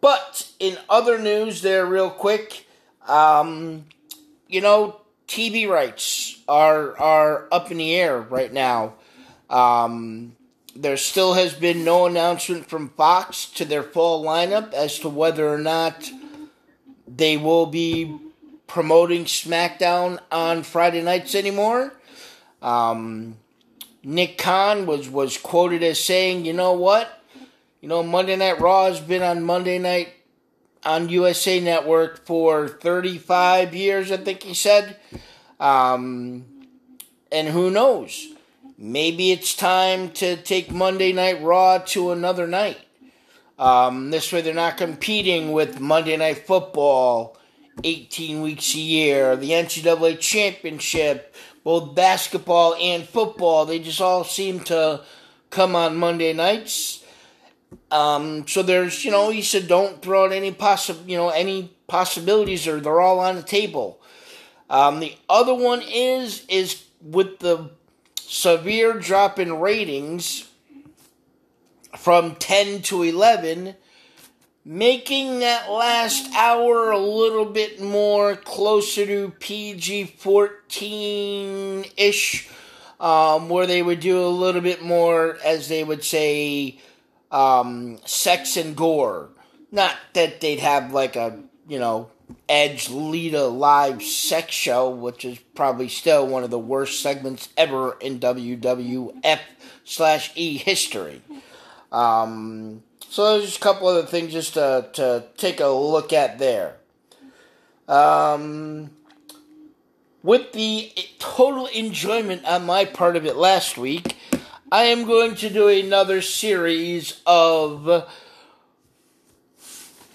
S1: But in other news, there, real quick, um, you know, TV rights are are up in the air right now. Um, there still has been no announcement from Fox to their fall lineup as to whether or not they will be promoting SmackDown on Friday nights anymore. Um, Nick Khan was was quoted as saying, "You know what? You know, Monday Night Raw has been on Monday night on USA Network for 35 years, I think he said. Um, and who knows? Maybe it's time to take Monday Night Raw to another night. Um, this way, they're not competing with Monday Night Football 18 weeks a year, the NCAA Championship, both basketball and football. They just all seem to come on Monday nights. Um, so there's, you know, he said don't throw out any possi- you know, any possibilities or they're all on the table. Um, the other one is is with the severe drop in ratings from 10 to 11 making that last hour a little bit more closer to PG 14 ish, um, where they would do a little bit more, as they would say, um, sex and gore. Not that they'd have like a, you know, Edge Lita live sex show, which is probably still one of the worst segments ever in WWF slash E history. Um, so there's just a couple other things just to, to take a look at there. Um, with the total enjoyment on my part of it last week, I am going to do another series of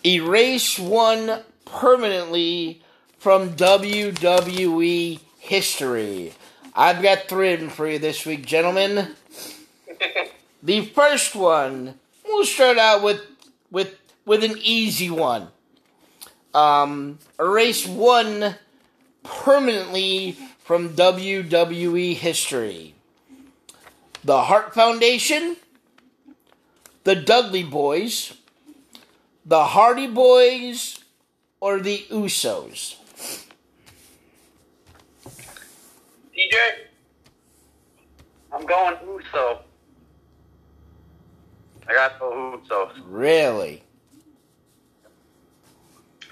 S1: Erase One permanently from WWE history. I've got three for you this week, gentlemen. The first one, we'll start out with with with an easy one. Um, erase one permanently from WWE history. The Hart Foundation, the Dudley Boys, the Hardy Boys, or the Usos.
S2: DJ?
S3: I'm going Uso. I got the Usos.
S1: Really?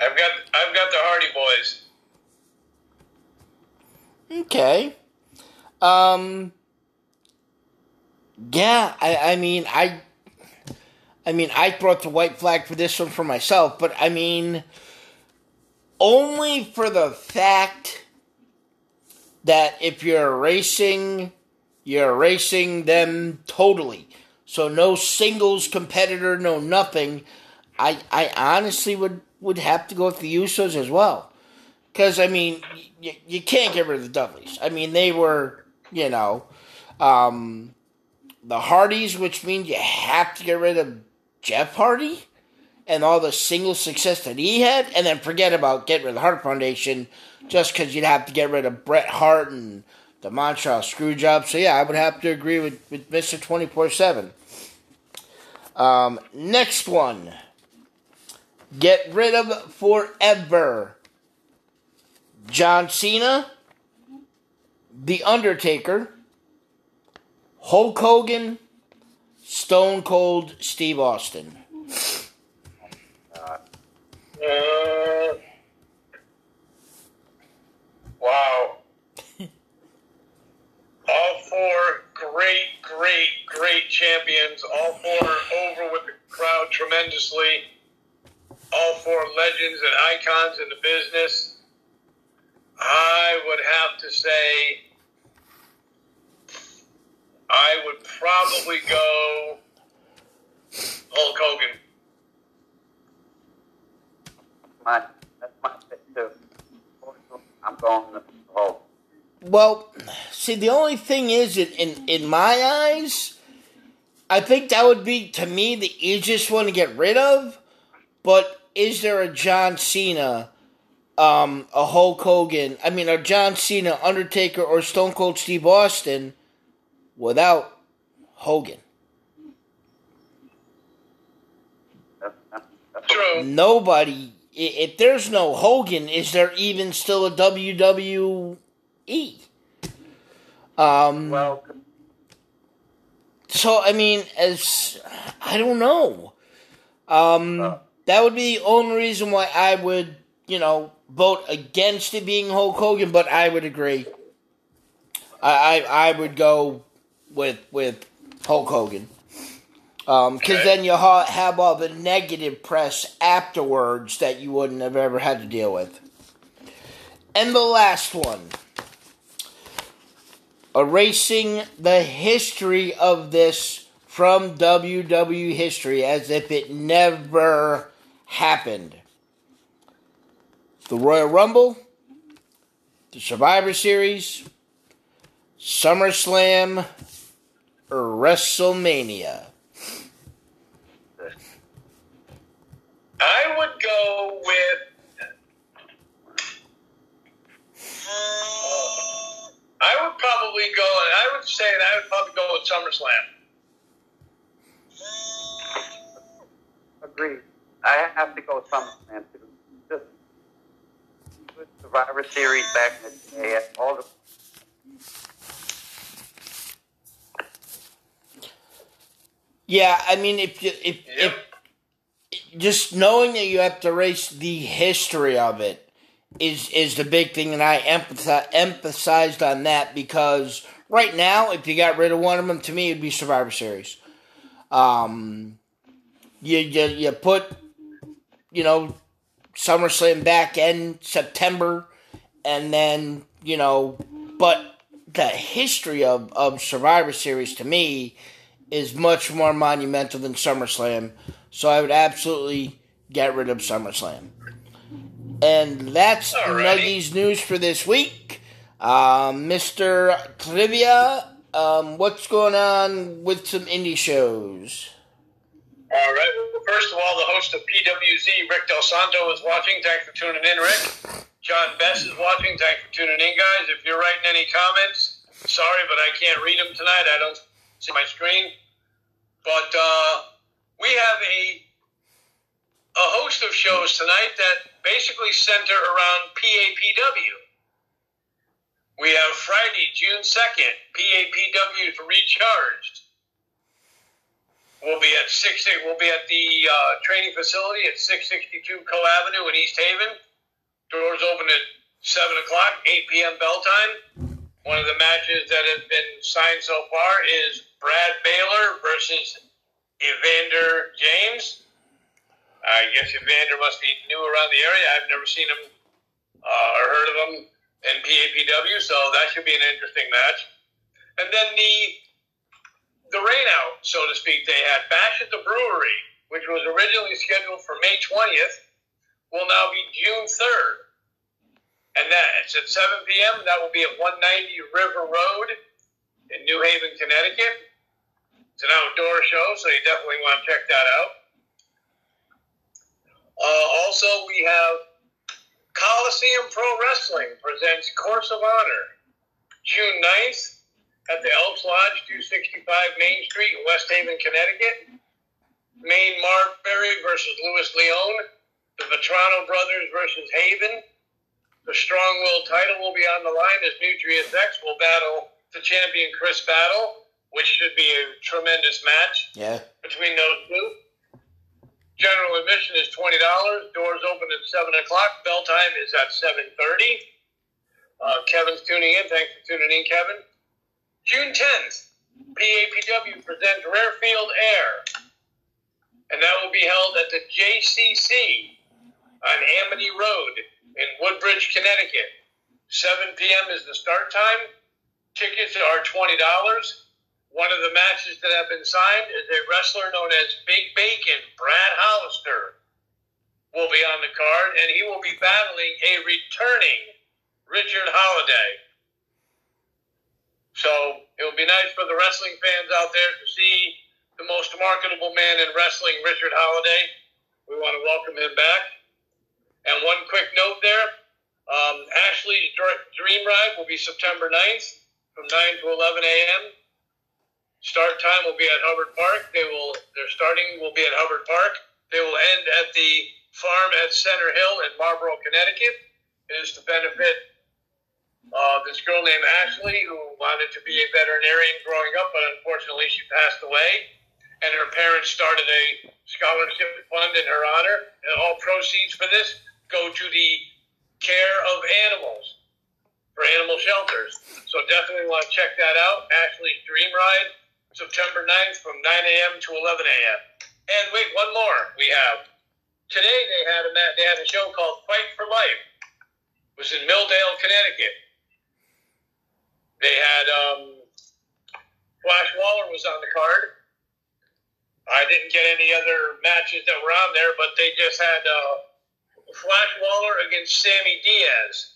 S2: I've got I've got the Hardy Boys.
S1: Okay. Um. Yeah, I, I mean, I, I mean, I brought the white flag for this one for myself, but I mean, only for the fact that if you're erasing, you're erasing them totally. So no singles competitor, no nothing. I, I honestly would would have to go with the Usos as well. Because, I mean, you, you can't get rid of the Dudleys. I mean, they were, you know, um, the Hardys, which means you have to get rid of Jeff Hardy and all the single success that he had, and then forget about getting rid of the Hart Foundation just because you'd have to get rid of Bret Hart and the Montreal Screwjob. So, yeah, I would have to agree with, with Mr. 24 7. Um, next one. Get rid of forever. John Cena, The Undertaker, Hulk Hogan, Stone Cold Steve Austin.
S2: Uh, wow. All four great, great, great champions. All four over with the crowd tremendously. All four legends and icons in the business. I would have to say I would probably go Hulk Hogan.
S3: My, that's my pick too. I'm going Hulk.
S1: Well, see, the only thing is, in, in in my eyes, I think that would be to me the easiest one to get rid of. But is there a John Cena, um, a Hulk Hogan? I mean, a John Cena, Undertaker, or Stone Cold Steve Austin without Hogan?
S2: True.
S1: Nobody. If there's no Hogan, is there even still a WWE? Um,
S3: Well,
S1: so I mean, as I don't know. Um,
S3: Uh.
S1: that would be the only reason why I would, you know, vote against it being Hulk Hogan. But I would agree. I I, I would go with with Hulk Hogan. Um, because
S2: Okay.
S1: then you ha- have all the negative press afterwards that you wouldn't have ever had to deal with. And the last one erasing the history of this from WWE history as if it never happened. The Royal Rumble, the Survivor Series, SummerSlam, or WrestleMania.
S2: I would go with. I would probably go, and I would say that I would probably go with SummerSlam.
S3: agreed. I have to go with SummerSlam too. Just with Survivor Series back in the day, all the
S1: Yeah, I mean, if you if,
S2: Yep.
S1: if just knowing that you have to erase the history of it is is the big thing, and I emphasize, emphasized on that because right now, if you got rid of one of them, to me, it'd be Survivor Series. Um, you you, you put you know SummerSlam back in September, and then you know, but the history of of Survivor Series to me is much more monumental than SummerSlam. So I would absolutely get rid of SummerSlam. And that's
S2: Alrighty.
S1: Nuggies news for this week. Um, Mr. Trivia, um, what's going on with some indie shows?
S2: All right. Well, first of all, the host of PWZ, Rick Del Santo, is watching. Thanks for tuning in, Rick. John Bess is watching. Thanks for tuning in, guys. If you're writing any comments, sorry, but I can't read them tonight. I don't see my screen. But uh, we have a a host of shows tonight that basically center around PAPW. We have Friday, June 2nd, PAPW Recharged. We'll be at six. We'll be at the uh, training facility at six sixty two Co Avenue in East Haven. Doors open at seven o'clock, eight p.m. bell time. One of the matches that have been signed so far is Brad Baylor versus Evander James. I guess Evander must be new around the area. I've never seen him uh, or heard of him in PAPW, so that should be an interesting match. And then the the rain out, so to speak, they had Bash at the Brewery, which was originally scheduled for May 20th, will now be June 3rd. And that it's at 7 p.m. That will be at 190 River Road in New Haven, Connecticut. It's an outdoor show, so you definitely want to check that out. Uh, also, we have Coliseum Pro Wrestling presents Course of Honor, June 9th at the Elks Lodge, 265 Main Street, in West Haven, Connecticut. Maine Marbury versus Louis Leone. The Vetrano Brothers versus Haven. The Strong Will title will be on the line as Nutrius X will battle the champion Chris Battle, which should be a tremendous match
S1: Yeah.
S2: between those two. General admission is twenty dollars. Doors open at seven o'clock. Bell time is at seven thirty. Uh, Kevin's tuning in. Thanks for tuning in, Kevin. June tenth, PAPW presents Rarefield Air, and that will be held at the JCC on Amity Road in Woodbridge, Connecticut. Seven p.m. is the start time. Tickets are twenty dollars. One of the matches that have been signed is a wrestler known as Big Bacon, Brad Hollister, will be on the card, and he will be battling a returning Richard Holliday. So it would be nice for the wrestling fans out there to see the most marketable man in wrestling, Richard Holliday. We want to welcome him back. And one quick note there um, Ashley's Dream Ride will be September 9th from 9 to 11 a.m. Start time will be at Hubbard Park. They will their starting will be at Hubbard Park. They will end at the farm at Center Hill in Marlborough, Connecticut. It is to benefit uh, this girl named Ashley who wanted to be a veterinarian growing up, but unfortunately she passed away. And her parents started a scholarship fund in her honor, and all proceeds for this go to the care of animals for animal shelters. So definitely want to check that out. Ashley's Dream Ride, September 9th from 9 a.m. to 11 a.m. And wait, one more we have. Today they had a they had a show called Fight for Life. It was in Milldale, Connecticut. They had um, Flash Waller was on the card. I didn't get any other matches that were on there, but they just had uh, Flash Waller against Sammy Diaz,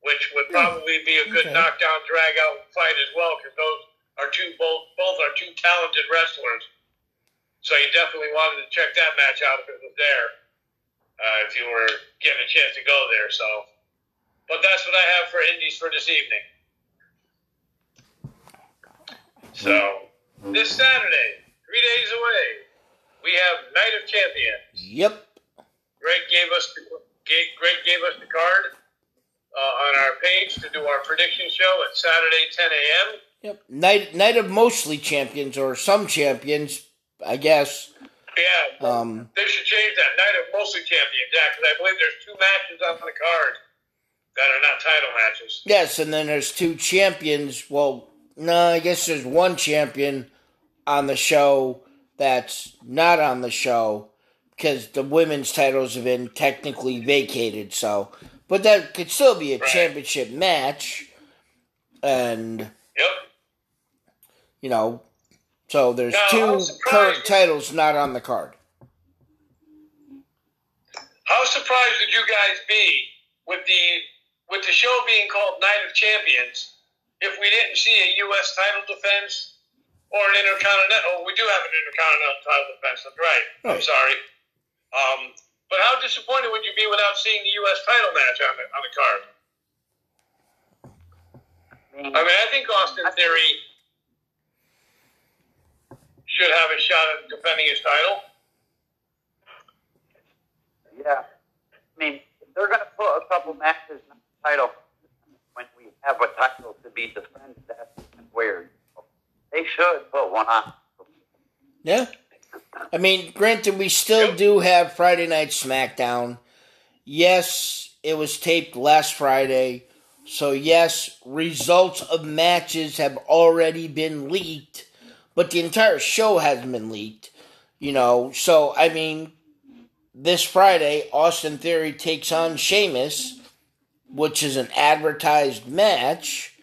S2: which would hmm. probably be a good okay. knockdown, drag out fight as well, because those are two both both are two talented wrestlers. So you definitely wanted to check that match out if it was there, uh, if you were getting a chance to go there. So, but that's what I have for Indies for this evening. So this Saturday, three days away, we have Night of Champions.
S1: Yep.
S2: Greg gave us the, Greg gave us the card uh, on our page to do our prediction show at Saturday 10 a.m.
S1: Yep. Night Night of mostly champions or some champions, I guess.
S2: Yeah. Um, they should change that. Night of mostly champions, yeah, because I believe there's two matches on the card that are not title matches.
S1: Yes, and then there's two champions. Well, no, I guess there's one champion on the show that's not on the show because the women's titles have been technically vacated. So, but that could still be a right. championship match, and
S2: yep.
S1: You know, so there's now, two current titles not on the card.
S2: How surprised would you guys be with the with the show being called Night of Champions? if we didn't see a U.S. title defense or an intercontinental, oh, we do have an intercontinental title defense. That's right. right. I'm sorry. Um, but how disappointed would you be without seeing the U.S. title match on the on the card? I mean, I think Austin Theory should have a shot at defending his title.
S3: Yeah, I mean, they're going to put a couple matches in the title when we have a title to be defended. That's weird. They should put one on.
S1: Yeah. I mean, granted, we still yep. do have Friday Night SmackDown. Yes, it was taped last Friday. So, yes, results of matches have already been leaked, but the entire show hasn't been leaked. You know, so, I mean, this Friday, Austin Theory takes on Sheamus which is an advertised match.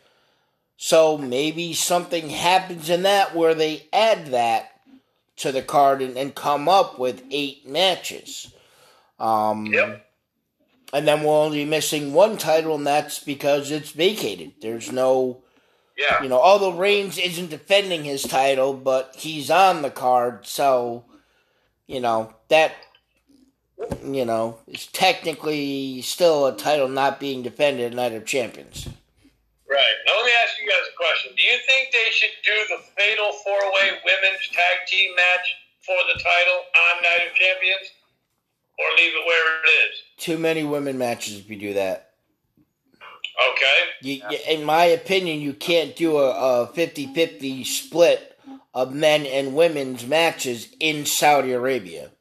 S1: So maybe something happens in that where they add that to the card and, and come up with eight matches. Um,
S2: yep.
S1: And then we're only missing one title, and that's because it's vacated. There's no.
S2: Yeah.
S1: You know, although Reigns isn't defending his title, but he's on the card, so, you know, that you know, is technically still a title not being defended Night of Champions.
S2: Right. Now, let me ask you guys a question. Do you think they should do the Fatal Four Way Women's Tag Team match for the title on Night of Champions? Or leave it where it is?
S1: Too many women matches if you do that.
S2: Okay.
S1: You, in my opinion, you can't do a, a 50-50 split of men and women's matches in Saudi Arabia.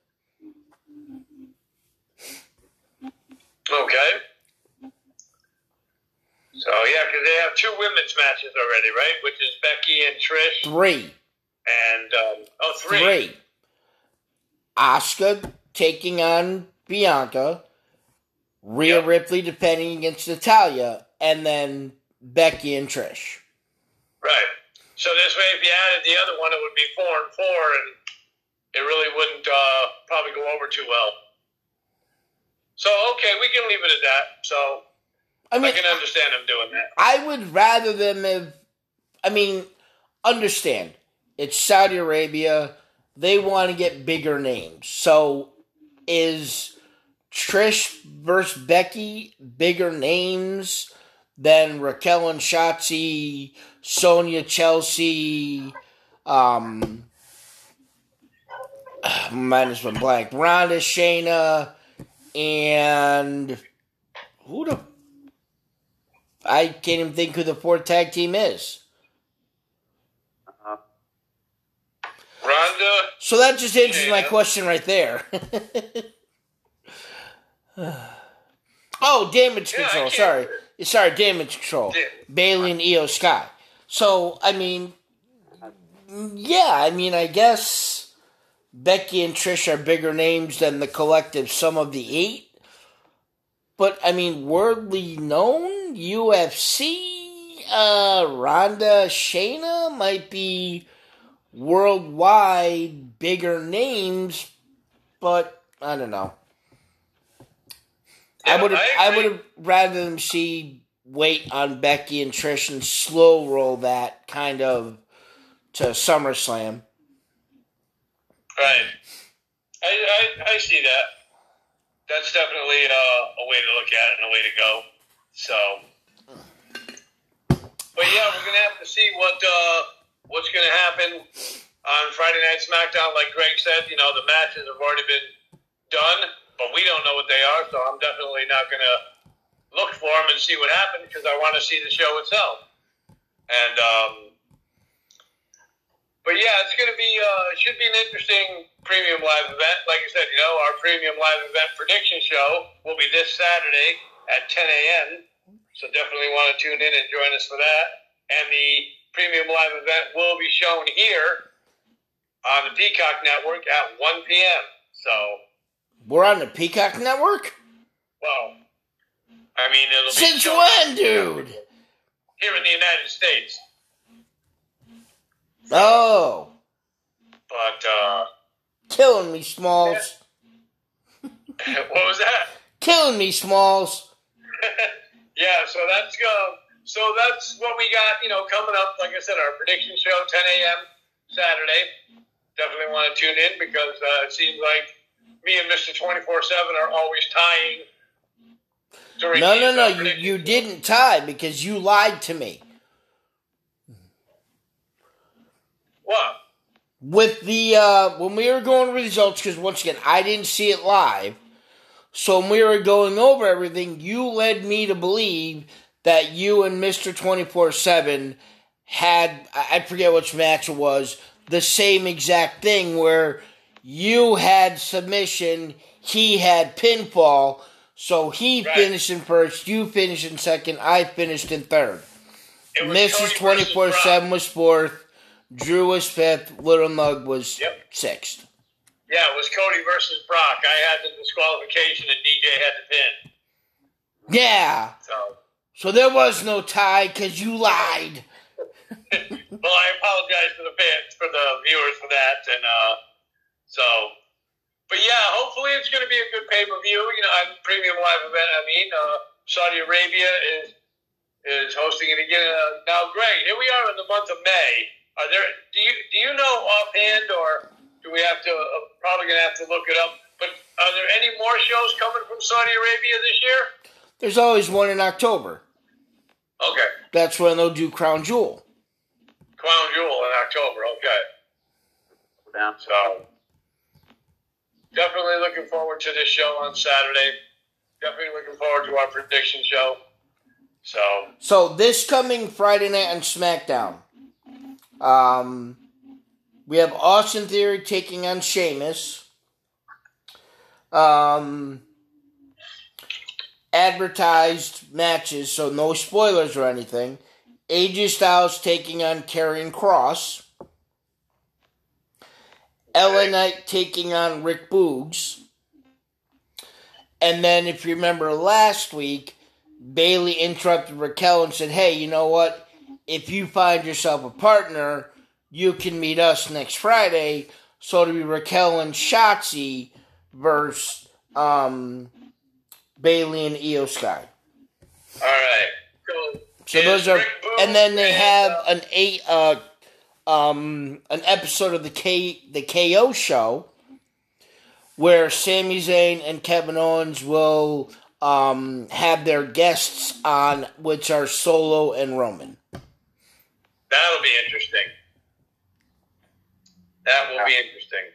S2: Okay. So yeah, because they have two women's matches already, right? Which is Becky and Trish.
S1: Three.
S2: And um, oh, three.
S1: Three. Asuka taking on Bianca, Rhea yep. Ripley defending against Natalya, and then Becky and Trish.
S2: Right. So this way, if you added the other one, it would be four and four, and it really wouldn't uh, probably go over too well. So okay, we can leave it at that. So I mean, I can understand them doing that.
S1: I would rather them have I mean, understand, it's Saudi Arabia. They want to get bigger names. So is Trish versus Becky bigger names than Raquel and Shotzi, Sonya Chelsea, um, minus one blank, Ronda, Shayna, and who the I can't even think who the fourth tag team is.
S2: Ronda.
S1: So that just answers my question right there. oh, damage
S2: Yeah,
S1: control. Sorry, sorry, damage control.
S2: Yeah.
S1: Bayley and Iyo Sky. So I mean, yeah, I mean, I guess Becky and Trish are bigger names than the collective sum of the eight. But I mean, worldly known UFC, uh, Ronda, Shayna might be worldwide bigger names, but I don't know. I would have
S2: I
S1: I, would have rather them see wait on Becky and Trish and slow roll that kind of to SummerSlam.
S2: Right. I, I, I see that. That's definitely uh, a way to look at it and a way to go. So, but yeah, we're gonna have to see what uh, what's gonna happen on Friday Night SmackDown. Like Greg said, you know, the matches have already been done, but we don't know what they are. So I'm definitely not gonna look for them and see what happens because I want to see the show itself. And um, but yeah, it's going to be uh, it should be an interesting premium live event. Like I said, you know, our premium live event prediction show will be this Saturday at 10 a.m. So definitely want to tune in and join us for that. And the premium live event will be shown here on the Peacock Network at 1 p.m. So,
S1: We're on the Peacock Network?
S2: well, I mean, it'll be
S1: Since when, dude?
S2: here in the United States.
S1: Oh,
S2: But uh,
S1: killing me, Smalls.
S2: what was that?
S1: Killing me, Smalls.
S2: yeah, so that's uh, so that's what we got. You know, coming up. Like I said, our prediction show, 10 a.m. Saturday. Definitely want to tune in because uh, it seems like me and Mister 24 Seven are always tying.
S1: No, no, no. You, you didn't tie because you lied to me.
S2: What?
S1: With the, uh, when we were going over results, because once again, I didn't see it live. So when we were going over everything, you led me to believe that you and Mr. 24 7 had, I I forget which match it was, the same exact thing where you had submission, he had pinfall. So he
S2: Right.
S1: finished in first, you finished in second, I finished in third. Mrs. 24 7 was fourth, Drew was fifth, Little Mug was
S2: Yep.
S1: sixth.
S2: Yeah, it was Cody versus Brock. I had the disqualification and DJ had the pin.
S1: Yeah.
S2: So,
S1: So there was no tie because you lied.
S2: well, I apologize for the fans, for the viewers for that, and uh, so, but yeah, hopefully it's going to be a good pay per view. You know, a premium live event. I mean, uh, Saudi Arabia is is hosting it again. Uh, now, Greg, here we are in the month of May. Are there? Do you do you know offhand, or do we have to? Uh, probably going to have to look it up. But are there any more shows coming from Saudi Arabia this year?
S1: There's always one in October.
S2: Okay,
S1: That's when they'll do Crown Jewel.
S2: Crown Jewel in October. Okay.
S3: Down.
S2: So definitely looking forward to this show on Saturday. Definitely looking forward to our prediction show. So
S1: So this coming Friday night on SmackDown, um, we have Austin Theory taking on Sheamus. Um, advertised matches, so no spoilers or anything. AJ Styles taking on Karrion Kross. LA Knight taking on Rick Boogs. And then, if you remember last week, Bayley interrupted Raquel and said, Hey, you know what? If you find yourself a partner, you can meet us next Friday. So it'll be Raquel and Shotzi versus um, Bayley and Iyo Sky.
S2: all right. So
S1: So those are, and then they have
S2: uh,
S1: an eight, uh, um, an episode of the K the KO show where Sami Zayn and Kevin Owens will um have their guests on, which are Solo and Roman.
S2: That'll be interesting. That will be interesting.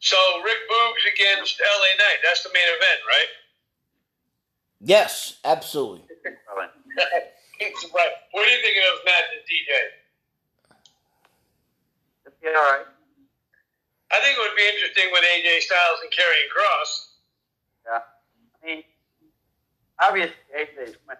S2: So Rick Boogs against LA Knight. That's the main event, right?
S1: Yes, absolutely.
S2: Right. What are you thinking of Matt and DJ?
S3: It'll all right.
S2: I think it would be interesting with AJ Styles and Karrion Kross.
S3: Yeah. I mean, obviously, AJ's went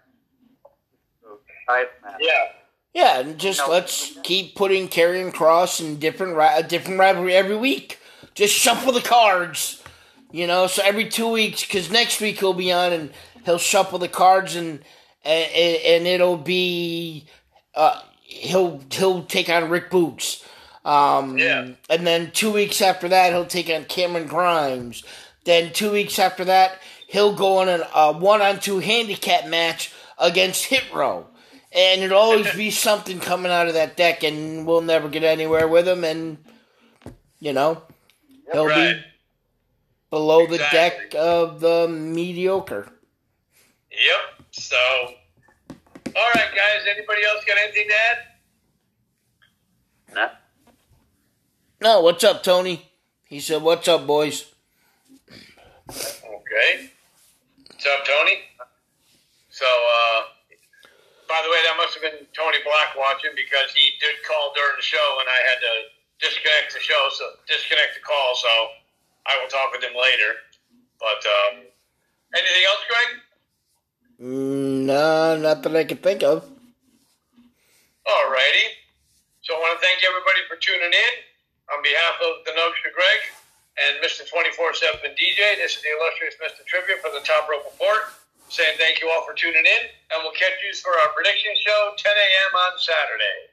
S3: to title match.
S2: Yeah.
S1: Yeah, and just
S3: No.
S1: let's keep putting Karrion Kross in different ri- a different rivalry every week. Just shuffle the cards, you know. So every two weeks, because next week he'll be on and he'll shuffle the cards and and, and it'll be uh, he'll he'll take on Rick Boogs. Um,
S2: Yeah.
S1: And then two weeks after that, he'll take on Cameron Grimes. Then two weeks after that, he'll go on a, a one-on-two handicap match against Hit Row. And it'll always be something coming out of that deck, and we'll never get anywhere with him. And you know, he'll
S2: Right.
S1: be below the deck of the mediocre.
S2: Yep. So, all right, guys. Anybody else got anything to add?
S3: Nah.
S1: No, what's up, Tony? He said, "What's up, boys?"
S2: Okay. What's up, Tony? So, uh, by the way, that must have been Tony Black watching because he did call during the show, and I had to disconnect the show, so disconnect the call. So, I will talk with him later. But um, anything else, Greg?
S1: Mm, no, not that I can think of.
S2: Alrighty. So I want to thank everybody for tuning in. On behalf of the to Greg and Mr. 24-7 DJ, this is the illustrious Mr. Trivia for the Top Rope Report, saying thank you all for tuning in, and we'll catch you for our prediction show, 10 a.m. on Saturday.